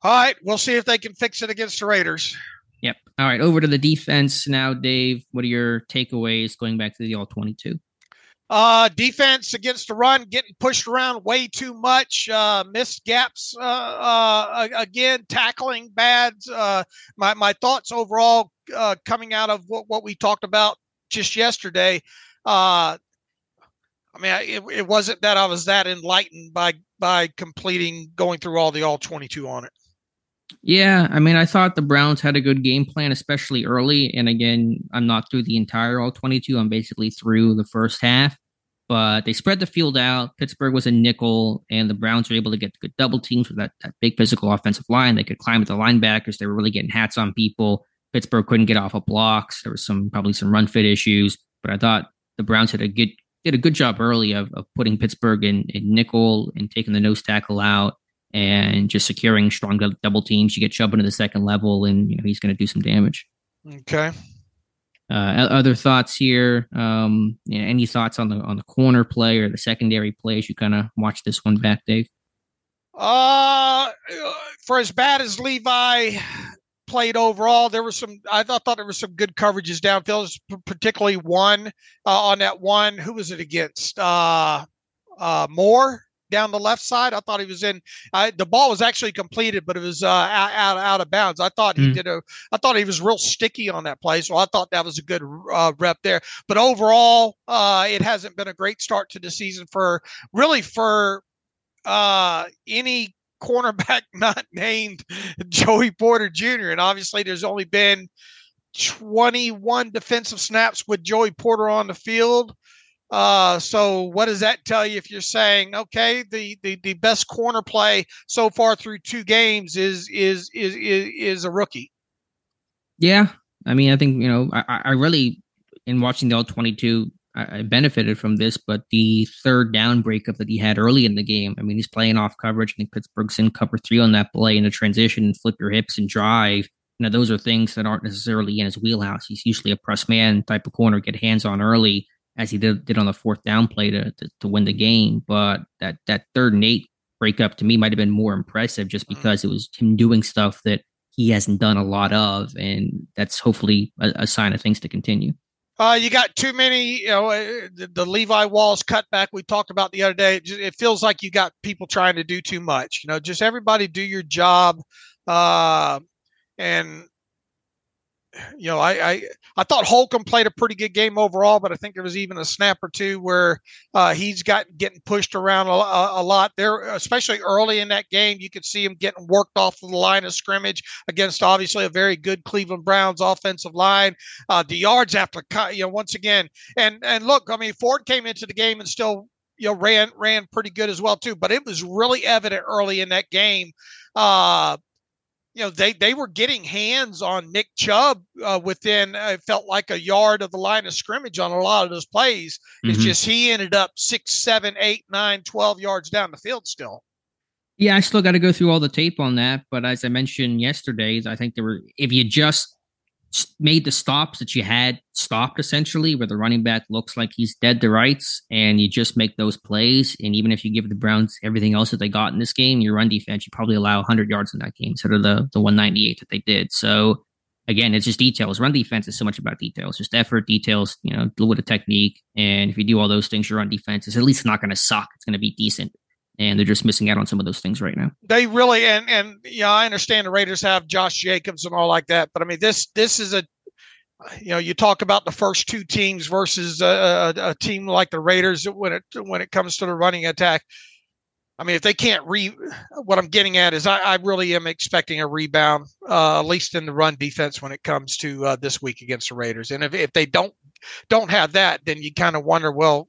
S2: All right, we'll see if they can fix it against the Raiders.
S1: Yep. All right, over to the defense now, Dave. What are your takeaways going back to the all twenty-two?
S2: Uh, defense against the run, getting pushed around way too much. Uh, missed gaps uh, uh, again, tackling bad. Uh, my my thoughts overall uh, coming out of what, what we talked about just yesterday. Uh, I mean, it, it wasn't that I was that enlightened by by completing going through all the all 22 on it.
S1: Yeah, I mean, I thought the Browns had a good game plan, especially early. And again, I'm not through the entire all 22. I'm basically through the first half. But they spread the field out. Pittsburgh was a nickel, and the Browns were able to get good double teams with that, that big physical offensive line. They could climb at the linebackers. They were really getting hats on people. Pittsburgh couldn't get off of blocks. There was some probably some run fit issues, but I thought the Browns had a good did a good job early of, of putting Pittsburgh in, in nickel and taking the nose tackle out and just securing strong double teams. You get Chubb into the second level, and you know he's going to do some damage.
S2: Okay.
S1: Uh, other thoughts here? Um, you know, any thoughts on the on the corner play or the secondary plays? You kind of watch this one back, Dave.
S2: Uh, for as bad as Levi played overall. There was some. I thought, thought there were some good coverages downfield, particularly one uh, on that one. Who was it against? Uh, uh, Moore down the left side. I thought he was in. I, the ball was actually completed, but it was uh, out, out, out of bounds. I thought he mm. did a. I thought he was real sticky on that play, so I thought that was a good uh, rep there. But overall, uh, it hasn't been a great start to the season for really for uh, any cornerback not named Joey Porter Jr. And obviously, there's only been 21 defensive snaps with Joey Porter on the field. Uh, so what does that tell you if you're saying, okay, the, the, the best corner play so far through two games is, is, is, is, is a rookie?
S1: Yeah. I mean, I think, you know, I, I really, in watching the all 22, I, benefited from this, but the third down breakup that he had early in the game, I mean, he's playing off coverage. I think Pittsburgh's in cover three on that play in a transition and flip your hips and drive. You know, those are things that aren't necessarily in his wheelhouse. He's usually a press man type of corner, get hands on early, as he did, did on the fourth down play to, to, to win the game. But that that third and eight breakup to me might have been more impressive just mm-hmm. because it was him doing stuff that he hasn't done a lot of, and that's hopefully a, a sign of things to continue.
S2: Uh, you got too many, you know, uh, the, the, Levi Wallace cutback we talked about the other day. It, it, feels like you got people trying to do too much. You know, just everybody do your job. Uh, and you know, I, I I thought Holcomb played a pretty good game overall, but I think there was even a snap or two where uh, he's got getting pushed around a, a, lot there, especially early in that game. You could see him getting worked off of the line of scrimmage against obviously a very good Cleveland Browns offensive line. Uh, the yards after cut, you know, once again, and and look, I mean, Ford came into the game and still you know ran ran pretty good as well too, but it was really evident early in that game. Uh, you know they they were getting hands on Nick Chubb uh, within uh, felt like a yard of the line of scrimmage on a lot of those plays. Mm-hmm. It's just he ended up six, seven, eight, nine, twelve yards down the field still.
S1: Yeah, I still got to go through all the tape on that, but as I mentioned yesterday, I think there were if you just made the stops that you had stopped essentially, where the running back looks like he's dead to rights, and you just make those plays. And even if you give the Browns everything else that they got in this game, your run defense, you probably allow 100 yards in that game instead of the the 198 that they did. So again, it's just details. Run defense is so much about details, just effort, details, you know, a little bit of technique. And if you do all those things, your run defense is at least not going to suck. It's going to be decent and they're just missing out on some of those things right now.
S2: They really and and yeah, I understand the Raiders have Josh Jacobs and all like that, but I mean this this is a you know you talk about the first two teams versus a, a, a team like the Raiders when it when it comes to the running attack. I mean, if they can't re, what I'm getting at is I, I really am expecting a rebound, uh, at least in the run defense when it comes to uh, this week against the Raiders. And if, if they don't don't have that, then you kind of wonder, well,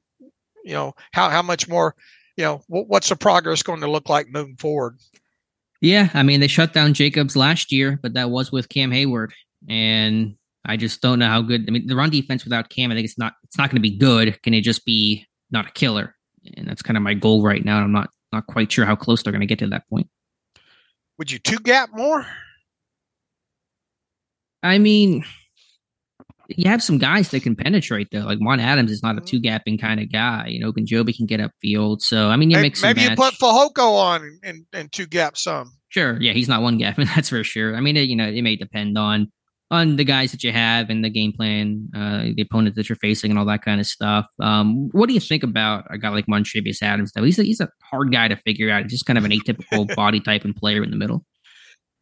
S2: you know, how how much more you know, what's the progress going to look like moving forward?
S1: Yeah, I mean, they shut down Jacobs last year, but that was with Cam Heyward, and I just don't know how good. I mean, the run defense without Cam, I think it's not it's not going to be good. Can it just be not a killer? And that's kind of my goal right now. I'm not not quite sure how close they're going to get to that point.
S2: Would you two gap more?
S1: I mean, you have some guys that can penetrate though. Like Juan Adams is not a mm-hmm. two gapping kind of guy. You know, Ogunjobi can get upfield. So I mean, you maybe, mix
S2: maybe
S1: you
S2: put Fehoko on and, and two gap some.
S1: Sure, yeah, he's not one gapping, that's for sure. I mean, it, you know, it may depend on on the guys that you have and the game plan, uh, the opponent that you're facing, and all that kind of stuff. Um, what do you think about a guy like Montravius Adams? Though he's a, he's a hard guy to figure out. He's just kind of an atypical body type and player in the middle.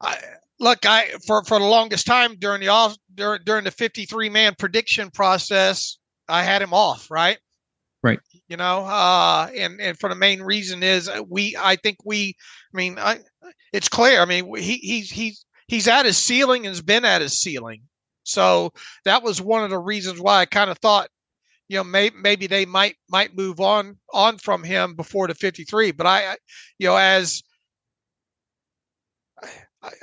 S2: I, look, I for for the longest time during the off during during the 53 man prediction process, I had him off, right?
S1: Right.
S2: You know, uh, and and for the main reason is we, I think we, I mean, I, it's clear. I mean, he he's he's he's at his ceiling and has been at his ceiling. So that was one of the reasons why I kind of thought, you know, maybe maybe they might might move on on from him before the 53. But I, you know, as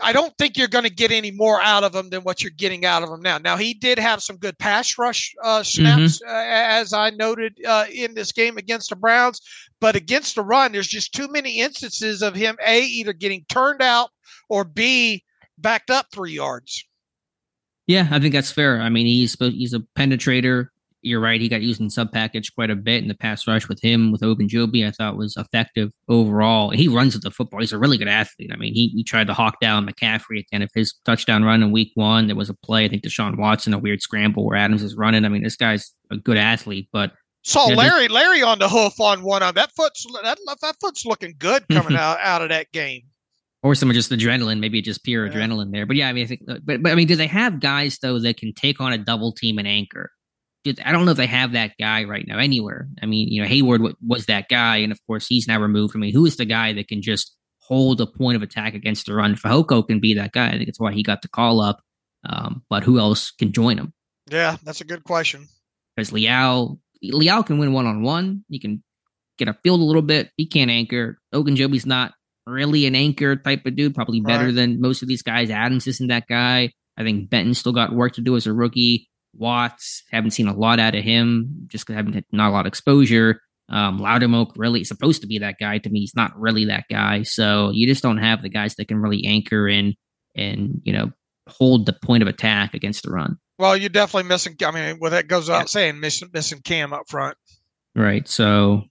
S2: I don't think you're going to get any more out of him than what you're getting out of him now. Now he did have some good pass rush uh, snaps, mm-hmm. uh, as I noted uh, in this game against the Browns, but against the run, there's just too many instances of him a either getting turned out or b backed up three yards.
S1: Yeah, I think that's fair. I mean, he's he's a penetrator you're right. He got used in sub package quite a bit in the pass rush with him, with Ogunjobi. I thought was effective overall. He runs with the football. He's a really good athlete. I mean, he, he tried to hawk down McCaffrey at the end of his touchdown run in week one. There was a play, I think Deshaun Watson, a weird scramble where Adams is running. I mean, this guy's a good athlete, but
S2: saw you know, Larry Larry on the hoof on one of that foot's that that foot's looking good coming out out of that game.
S1: Or some of just adrenaline, maybe just pure yeah. adrenaline there. But yeah, I mean, I think, but, but I mean, do they have guys though that can take on a double team and anchor? I don't know if they have that guy right now anywhere. I mean, you know, Heyward was that guy, and of course, he's now removed. I mean, who is the guy that can just hold a point of attack against the run? Fehoko can be that guy. I think it's why he got the call up. Um, but who else can join him?
S2: Yeah, that's a good question.
S1: Because Leal, Leal can win one on one. He can get a field a little bit. He can't anchor. Ogunjobi's not really an anchor type of dude. Probably better right. than most of these guys. Adams isn't that guy. I think Benton still got work to do as a rookie. Watts haven't seen a lot out of him. Just haven't had not a lot of exposure. Um, Loudermilk really supposed to be that guy. To me, he's not really that guy. So you just don't have the guys that can really anchor in and you know hold the point of attack against the run.
S2: Well, you're definitely missing. I mean, well, that goes without yeah. saying, missing missing Cam up front.
S1: Right. So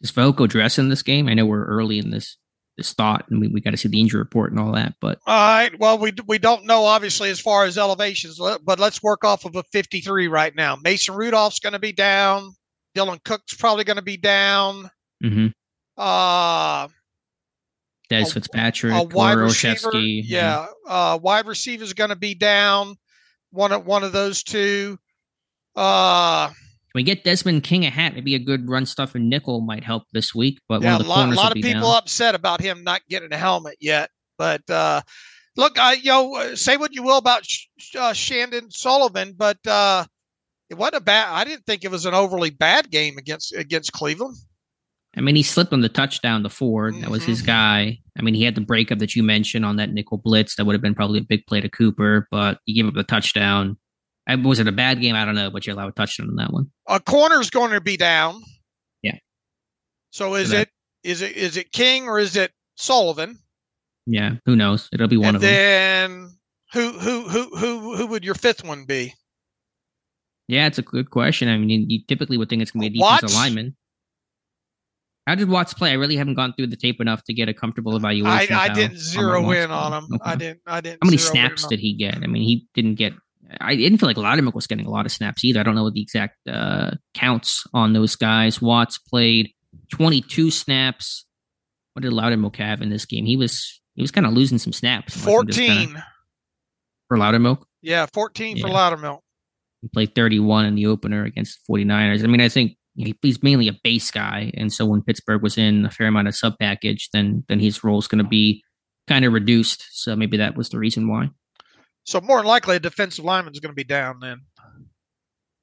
S1: is Fehoko dressing in this game? I know we're early in this this thought, and we, we got to see the injury report and all that. But
S2: all right, well, we we don't know obviously as far as elevations, but let's work off of a 53 right now. Mason Rudolph's going to be down. Dylan Cook's probably going to be down.
S1: Mm-hmm.
S2: Uh,
S1: Des Fitzpatrick, a wide receiver,
S2: yeah, uh, wide receiver is going to be down. One of one of those two. Uh,
S1: we get Desmond King a hat, maybe a good run stuff and nickel might help this week. But
S2: yeah,
S1: a
S2: lot,
S1: a
S2: lot of people
S1: down.
S2: upset about him not getting a helmet yet. But uh, look, I you know say what you will about uh, Chandon Sullivan, but uh, it wasn't a bad. I didn't think it was an overly bad game against against Cleveland.
S1: I mean, he slipped on the touchdown to Ford. That was mm-hmm. his guy. I mean, he had the breakup that you mentioned on that nickel blitz. That would have been probably a big play to Cooper, but he gave up the touchdown. Was it a bad game? I don't know, but you're allowed a touchdown on that one.
S2: A corner's going to be down.
S1: Yeah.
S2: So is it is it is it King or is it Sullivan?
S1: Yeah, who knows? It'll be one
S2: and
S1: of
S2: then
S1: them.
S2: Then who who who who who would your fifth one be?
S1: Yeah, it's a good question. I mean, you, typically would think it's going to be a defensive lineman. How did Watts play? I really haven't gone through the tape enough to get a comfortable evaluation.
S2: I, I didn't zero in on him. Okay. I didn't. I didn't.
S1: How many snaps did he get? I mean, he didn't get I didn't feel like Loudermilk was getting a lot of snaps either. I don't know what the exact uh, counts on those guys. Watts played 22 snaps. What did Loudermilk have in this game? He was he was kind of losing some snaps.
S2: 14
S1: kinda, for Loudermilk.
S2: Yeah, 14 yeah. for Loudermilk.
S1: He played 31 in the opener against the 49ers. I mean, I think he's mainly a base guy, and so when Pittsburgh was in a fair amount of sub package, then then his role is going to be kind of reduced. So maybe that was the reason why.
S2: So more than likely, a defensive lineman is going to be down then.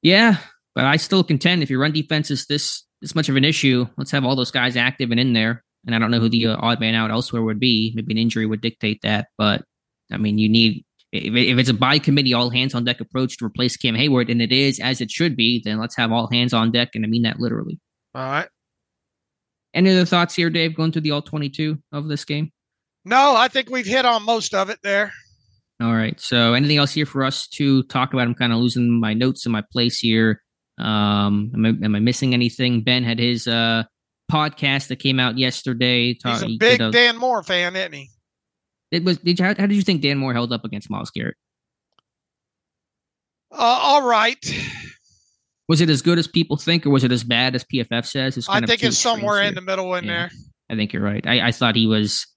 S1: Yeah, but I still contend if your run defense is this this much of an issue, let's have all those guys active and in there. And I don't know who the uh, odd man out elsewhere would be. Maybe an injury would dictate that. But I mean, you need if, if it's a by committee, all hands on deck approach to replace Cam Heyward, and it is as it should be, then let's have all hands on deck, and I mean that literally.
S2: All right.
S1: Any other thoughts here, Dave? Going through the all twenty-two of this game?
S2: No, I think we've hit on most of it there.
S1: All right. So anything else here for us to talk about? I'm kind of losing my notes in my place here. Um, am I, am I missing anything? Ben had his uh, podcast that came out yesterday.
S2: He's a big a, Dan Moore fan, isn't he?
S1: It was. Did you, how, how, did you think Dan Moore held up against Myles Garrett?
S2: Uh, all right.
S1: Was it as good as people think, or was it as bad as PFF says?
S2: I think it's somewhere in the middle in yeah, there.
S1: I think you're right. I, I thought he was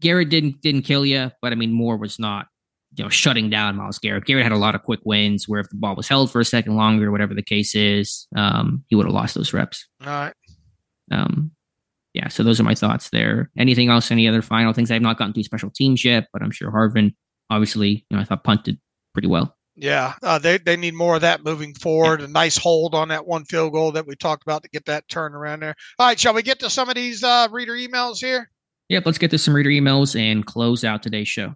S1: Garrett didn't didn't kill you, but I mean Moore was not you know shutting down Myles Garrett. Garrett had a lot of quick wins where if the ball was held for a second longer, whatever the case is, um, he would have lost those reps.
S2: All right.
S1: Um, yeah. So those are my thoughts there. Anything else? Any other final things? I've not gotten to special teams yet, but I'm sure Harvin obviously, you know, I thought punted pretty well.
S2: Yeah, uh, they they need more of that moving forward. Yeah. A nice hold on that one field goal that we talked about to get that turn around there. All right, shall we get to some of these uh, reader emails here?
S1: Yep, let's get to some reader emails and close out today's show.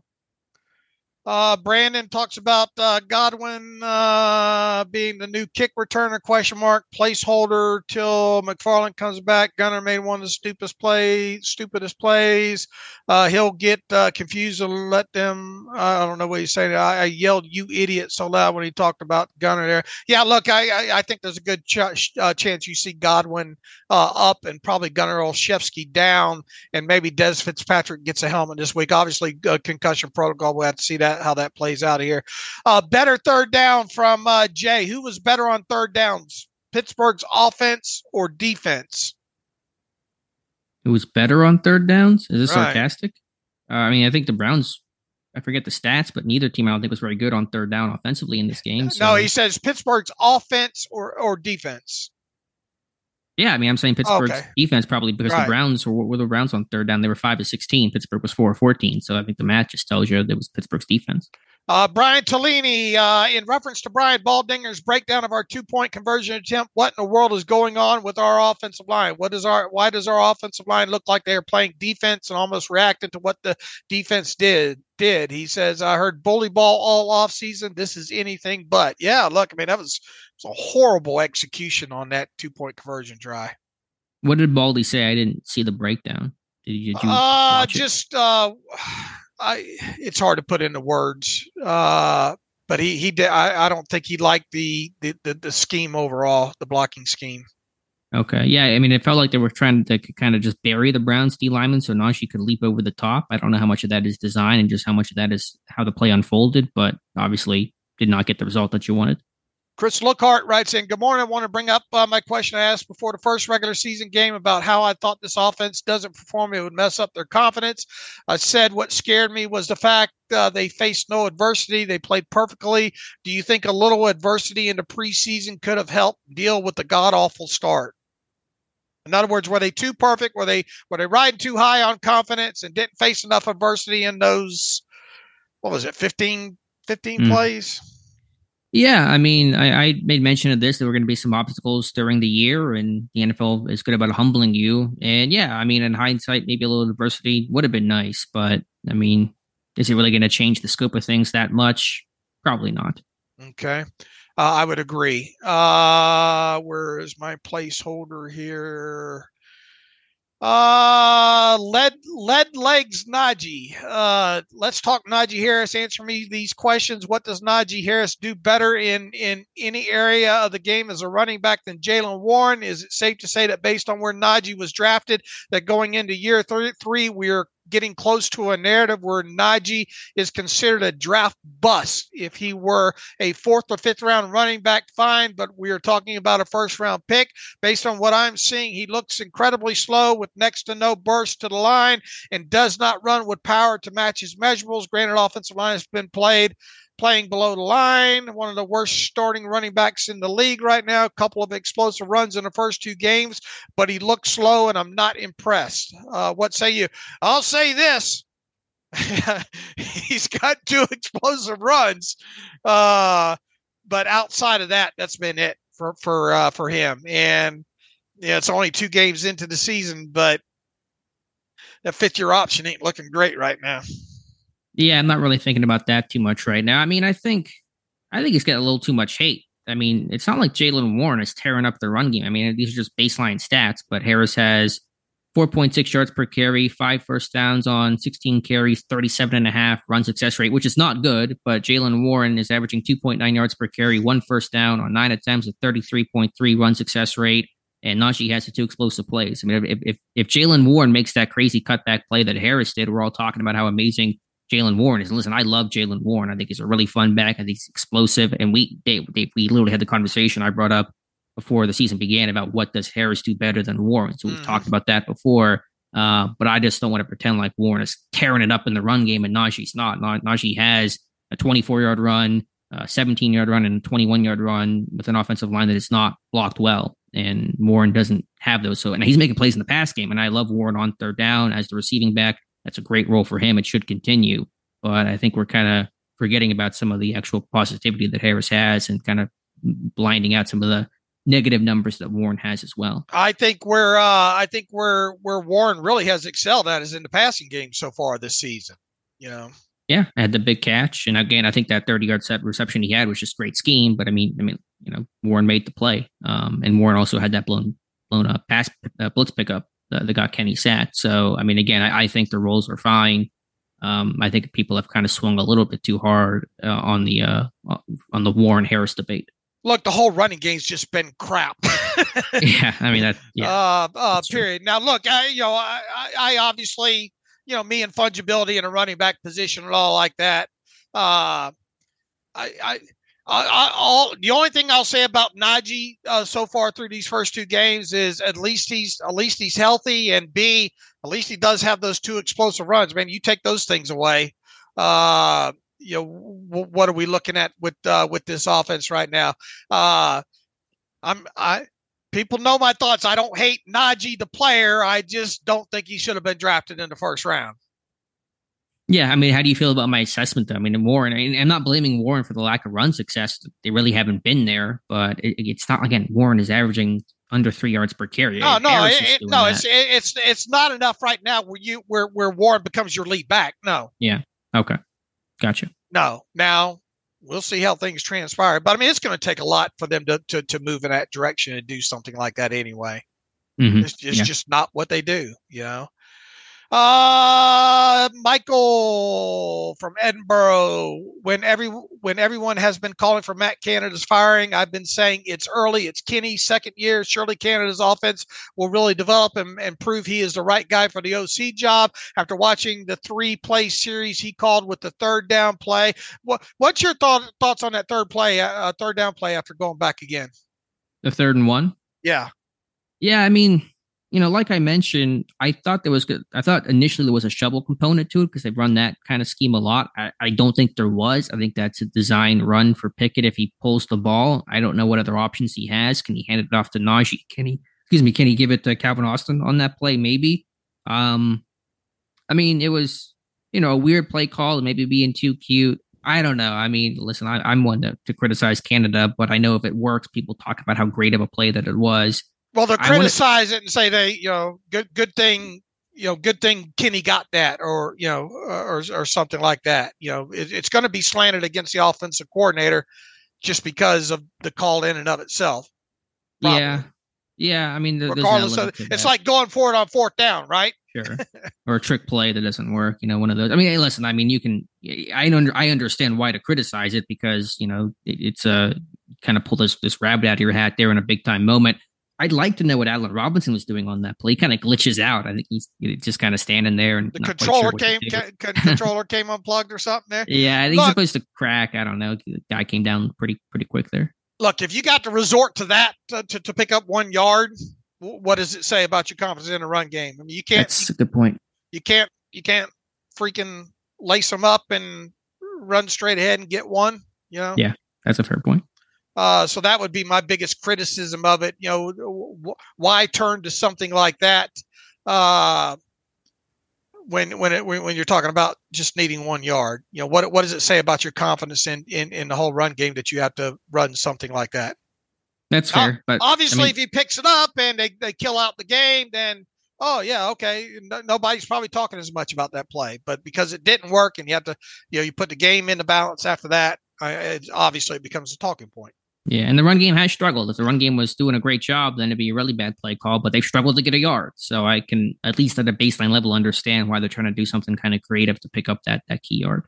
S2: Uh, Brandon talks about uh, Godwin uh, being the new kick returner question mark placeholder till McFarland comes back. Gunnar made one of the stupidest plays. Stupidest plays. Uh, he'll get uh, confused and let them. I don't know what he's saying. I, I, yelled "you idiot" so loud when he talked about Gunnar there. Yeah, look, I I, I think there's a good ch- uh, chance you see Godwin up and probably Gunnar Olszewski down, and maybe Dez Fitzpatrick gets a helmet this week. Obviously, concussion protocol. We'll have to see that how that plays out here. Uh, better third down from uh, Jay. Who was better on third downs? Pittsburgh's offense or defense?
S1: Who was better on third downs? Is this right. sarcastic? Uh, I mean, I think the Browns. I forget the stats, but neither team I don't think was very good on third down offensively in this game.
S2: So. No, he says Pittsburgh's offense or or defense.
S1: Yeah, I mean, I'm saying oh, Pittsburgh's okay. defense probably because right. the Browns were, were the Browns on third down. They were five to sixteen. Pittsburgh was four or fourteen. So I think the math just tells you that it was Pittsburgh's defense.
S2: Uh, Brian Tellini, uh, in reference to Brian Baldinger's breakdown of our two-point conversion attempt, what in the world is going on with our offensive line? What is our why does our offensive line look like they are playing defense and almost reacted to what the defense did? Did he says I heard bully ball all off season. This is anything but. Yeah, look, I mean that was, was a horrible execution on that two-point conversion try.
S1: What did Baldy say? I didn't see the breakdown. Did you? Did you
S2: uh, just uh, I. It's hard to put into words. Uh, but he he did. I, I don't think he liked the, the the the scheme overall, the blocking scheme.
S1: Okay, yeah. I mean, it felt like they were trying to kind of just bury the Browns D lineman so Najee could leap over the top. I don't know how much of that is design and just how much of that is how the play unfolded, but obviously did not get the result that you wanted.
S2: Chris Lookhart writes in, Good morning. I want to bring up uh, my question I asked before the first regular season game about how I thought this offense doesn't perform. It would mess up their confidence. I said what scared me was the fact uh, they faced no adversity. They played perfectly. Do you think a little adversity in the preseason could have helped deal with the god awful start? In other words, were they too perfect? Were they were they riding too high on confidence and didn't face enough adversity in those what was it, 15, 15 mm. plays?
S1: Yeah, I mean, I, I, made mention of this. There were going to be some obstacles during the year, and the NFL is good about humbling you. And yeah, I mean, in hindsight, maybe a little adversity would have been nice, but I mean, is it really going to change the scope of things that much? Probably not.
S2: Okay, uh, I would agree. Uh, where is my placeholder here? Uh, lead lead legs Najee. Uh, let's talk Najee Harris. Answer me these questions. What does Najee Harris do better in in any area of the game as a running back than Jaylen Warren? Is it safe to say that based on where Najee was drafted, that going into year three, three we're getting close to a narrative where Najee is considered a draft bust. If he were a fourth or fifth round running back, fine, but we are talking about a first round pick. Based on what I'm seeing, he looks incredibly slow with next to no burst to the line and does not run with power to match his measurables. Granted, offensive line has been played playing below the line, one of the worst starting running backs in the league right now. A couple of explosive runs in the first two games, but he looks slow, and I'm not impressed. Uh, what say you? I'll say this. He's got two explosive runs, uh, but outside of that, that's been it for for uh, for him. And yeah, it's only two games into the season, but that fifth year option ain't looking great right now.
S1: Yeah, I'm not really thinking about that too much right now. I mean, I think I think he's got a little too much hate. I mean, it's not like Jaylen Warren is tearing up the run game. I mean, these are just baseline stats, but Harris has 4.6 yards per carry, five first downs on 16 carries, 37 and a half run success rate, which is not good, but Jaylen Warren is averaging 2.9 yards per carry, one first down on nine attempts, a 33.3 run success rate. And Najee has the two explosive plays. I mean, if if, if Jaylen Warren makes that crazy cutback play that Harris did, we're all talking about how amazing Jaylen Warren is. Listen, I love Jaylen Warren. I think he's a really fun back. I think he's explosive. And we they, they, we literally had the conversation I brought up before the season began about what does Harris do better than Warren. So we've mm. talked about that before. Uh, but I just don't want to pretend like Warren is tearing it up in the run game and Najee's not. Najee has a 24 yard run, a 17 yard run, and a 21 yard run with an offensive line that is not blocked well. And Warren doesn't have those. So, and he's making plays in the pass game. And I love Warren on third down as the receiving back. That's a great role for him. It should continue. But I think we're kind of forgetting about some of the actual positivity that Harris has and kind of blinding out some of the negative numbers that Warren has as well.
S2: I think where uh, I think where where Warren really has excelled at is in the passing game so far this season. You know.
S1: Yeah, I had the big catch, and again, I think that thirty-yard set reception he had was just great scheme. But I mean, I mean, you know, Warren made the play, um, and Warren also had that blown blown up pass uh, blitz pickup that, that got Kenny sacked. So I mean, again, I, I think the roles are fine. Um, I think people have kind of swung a little bit too hard uh, on the uh, on the Warren Harris debate.
S2: Look, the whole running game's just been crap.
S1: yeah, I mean that. Yeah,
S2: uh, uh period. True. Now, look, I you know, I, I obviously, you know, me and fungibility in a running back position and all like that. Uh, I, I I, all the only thing I'll say about Najee uh, so far through these first two games is at least he's at least he's healthy, and B at least he does have those two explosive runs. Man, you take those things away. Uh, you know w- what are we looking at with uh, with this offense right now? Uh, I'm I people know my thoughts. I don't hate Najee the player. I just don't think he should have been drafted in the first round.
S1: Yeah, I mean, how do you feel about my assessment? Though? I mean, Warren. I am not blaming Warren for the lack of run success. They really haven't been there, but it, it's not again. Warren is averaging under three yards per carry.
S2: No, no, it, it, no. That. It's it's it's not enough right now where you where where Warren becomes your lead back. No.
S1: Yeah. Okay. Gotcha.
S2: No. Now we'll see how things transpire, but I mean, it's going to take a lot for them to to to move in that direction and do something like that anyway. Mm-hmm. It's, it's yeah. just not what they do, you know. Uh, Michael from Edinburgh. When every when everyone has been calling for Matt Canada's firing, I've been saying it's early. It's Kenny second year. Surely Canada's offense will really develop and, and prove he is the right guy for the OC job. After watching the three play series he called with the third down play, what what's your thought, thoughts on that third play, uh, third down play after going back again?
S1: The third and one.
S2: Yeah.
S1: Yeah, I mean, you know, like I mentioned, I thought there was good. I thought initially there was a shovel component to it because they've run that kind of scheme a lot. I, I, don't think there was. I think that's a design run for Pickett if he pulls the ball. I don't know what other options he has. Can he hand it off to Najee? Can he, excuse me, can he give it to Calvin Austin on that play? Maybe. Um, I mean, it was, you know, a weird play call, and maybe being too cute. I don't know. I mean, listen, I, am one to, to criticize Canada, but I know if it works, people talk about how great of a play that it was.
S2: Well, they'll criticize it and say they, you know, good good thing, you know, good thing Kenny got that, or you know, or or something like that. You know, it, it's going to be slanted against the offensive coordinator just because of the call in and of itself.
S1: Probably. Yeah, yeah. I mean,
S2: regardless of, it's like going for it on fourth down, right?
S1: Sure. or a trick play that doesn't work. You know, one of those. I mean, hey, listen. I mean, you can. I under I understand why to criticize it because you know it, it's uh, a kind of pull this this rabbit out of your hat there in a big time moment. I'd like to know what Allen Robinson was doing on that play. He kind of glitches out. I think he's just kind of standing there and
S2: the controller sure came ca- controller came unplugged or something there.
S1: Yeah, I think look, he's supposed to crack. I don't know. The guy came down pretty pretty quick there.
S2: Look, if you got to resort to that to, to, to pick up one yard, what does it say about your confidence in a run game? I mean, you can't.
S1: That's a good point.
S2: You can't. You can't freaking lace them up and run straight ahead and get one. You know.
S1: Yeah, that's a fair point.
S2: Uh, so that would be my biggest criticism of it. You know, why turn to something like that uh, when when it, when you're talking about just needing one yard? You know, what what does it say about your confidence in in, in the whole run game that you have to run something like that?
S1: That's fair, uh, but
S2: obviously, I mean, if he picks it up and they, they kill out the game, then oh yeah, okay. No, nobody's probably talking as much about that play, but because it didn't work and you have to, you know, you put the game in the balance after that, I, it, obviously it becomes a talking point.
S1: Yeah, and the run game has struggled. If the run game was doing a great job, then it'd be a really bad play call, but they've struggled to get a yard. So I can at least at a baseline level understand why they're trying to do something kind of creative to pick up that that key yard.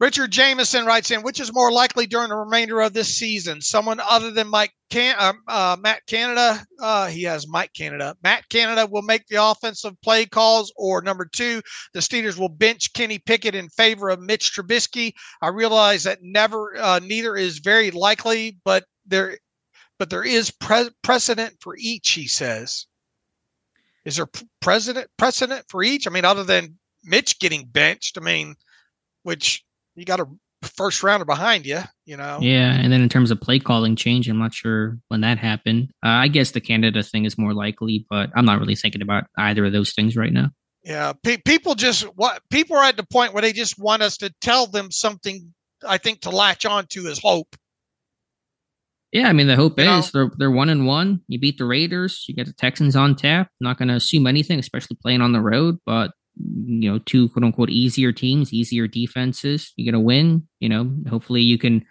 S2: Richard Jameson writes in, which is more likely during the remainder of this season? Someone other than Mike Can- uh, uh, Matt Canada. Uh, he has Mike Canada. Matt Canada will make the offensive play calls, or number two, the Steelers will bench Kenny Pickett in favor of Mitch Trubisky. I realize that never, uh, neither is very likely, but there, but there is pre- precedent for each. He says. Is there precedent precedent for each? I mean, other than Mitch getting benched, I mean, which you got a first rounder behind you, you know.
S1: Yeah, and then in terms of play calling change, I'm not sure when that happened. Uh, I guess the Canada thing is more likely, but I'm not really thinking about either of those things right now.
S2: Yeah, pe- people just what people are at the point where they just want us to tell them something. I think to latch on to is hope.
S1: Yeah, I mean the hope you is know? they're they're one and one. You beat the Raiders, you get the Texans on tap. Not going to assume anything, especially playing on the road, but you know, two quote unquote easier teams, easier defenses. You're to win. You know, hopefully you can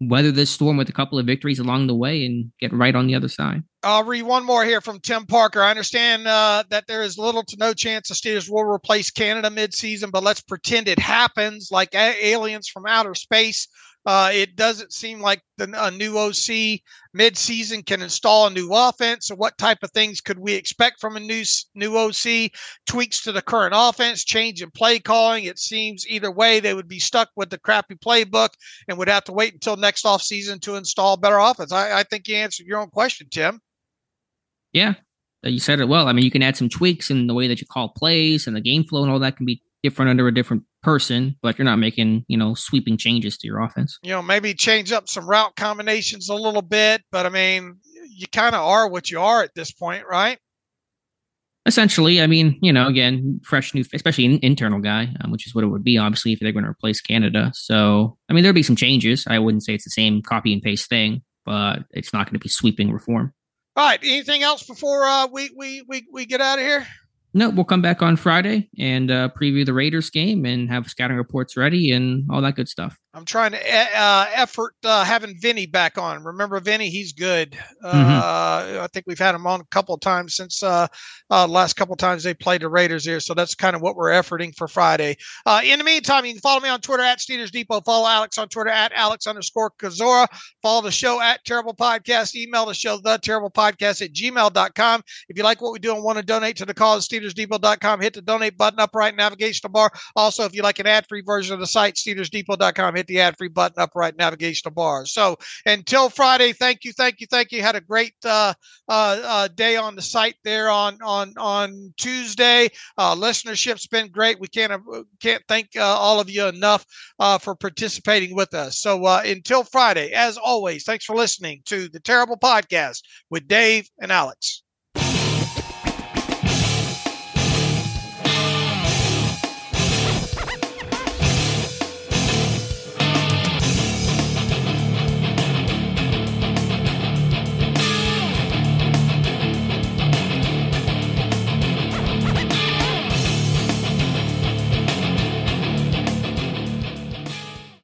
S1: weather this storm with a couple of victories along the way and get right on the other side.
S2: I'll read one more here from Tim Parker. I understand uh, that there is little to no chance the Steelers will replace Canada midseason, but let's pretend it happens like a- aliens from outer space. Uh, it doesn't seem like the, a new OC midseason can install a new offense. So, what type of things could we expect from a new new OC? Tweaks to the current offense, change in play calling. It seems either way they would be stuck with the crappy playbook and would have to wait until next offseason to install better offense. I, I think you answered your own question, Tim.
S1: Yeah, you said it well. I mean, you can add some tweaks in the way that you call plays and the game flow and all that can be different under a different person, but you're not making, you know, sweeping changes to your offense.
S2: You know, maybe change up some route combinations a little bit, but I mean, you kind of are what you are at this point, right?
S1: Essentially, I mean, you know, again, fresh new, especially an internal guy, um, which is what it would be, obviously, if they're going to replace Canada. So, I mean, there'll be some changes. I wouldn't say it's the same copy and paste thing, but it's not going to be sweeping reform.
S2: All right. Anything else before uh, we we we we get out of here?
S1: No, we'll come back on Friday and uh, preview the Raiders game and have scouting reports ready and all that good stuff.
S2: I'm trying to uh, effort uh, having Vinny back on. Remember Vinny? He's good. Mm-hmm. Uh, I think we've had him on a couple of times since uh, uh, last couple of times they played the Raiders here. So that's kind of what we're efforting for Friday. Uh, in the meantime, you can follow me on Twitter at Steelers Depot. Follow Alex on Twitter at Alex underscore Kozora. Follow the show at Terrible Podcast. Email the show, the Terrible Podcast at gmail.com. If you like what we do and want to donate to the cause, SteelersDepot.com. Hit the donate button up right navigational bar. Also, if you like an ad free version of the site, SteelersDepot.com. Hit the ad free button up right navigational bar. So until Friday, thank you, thank you, thank you. Had a great uh, uh, uh, day on the site there on on on Tuesday. Uh, listenership's been great. We can't uh, can't thank all of you enough for participating with us. So until Friday, as always, thanks for listening to the Terrible Podcast with Dave and Alex.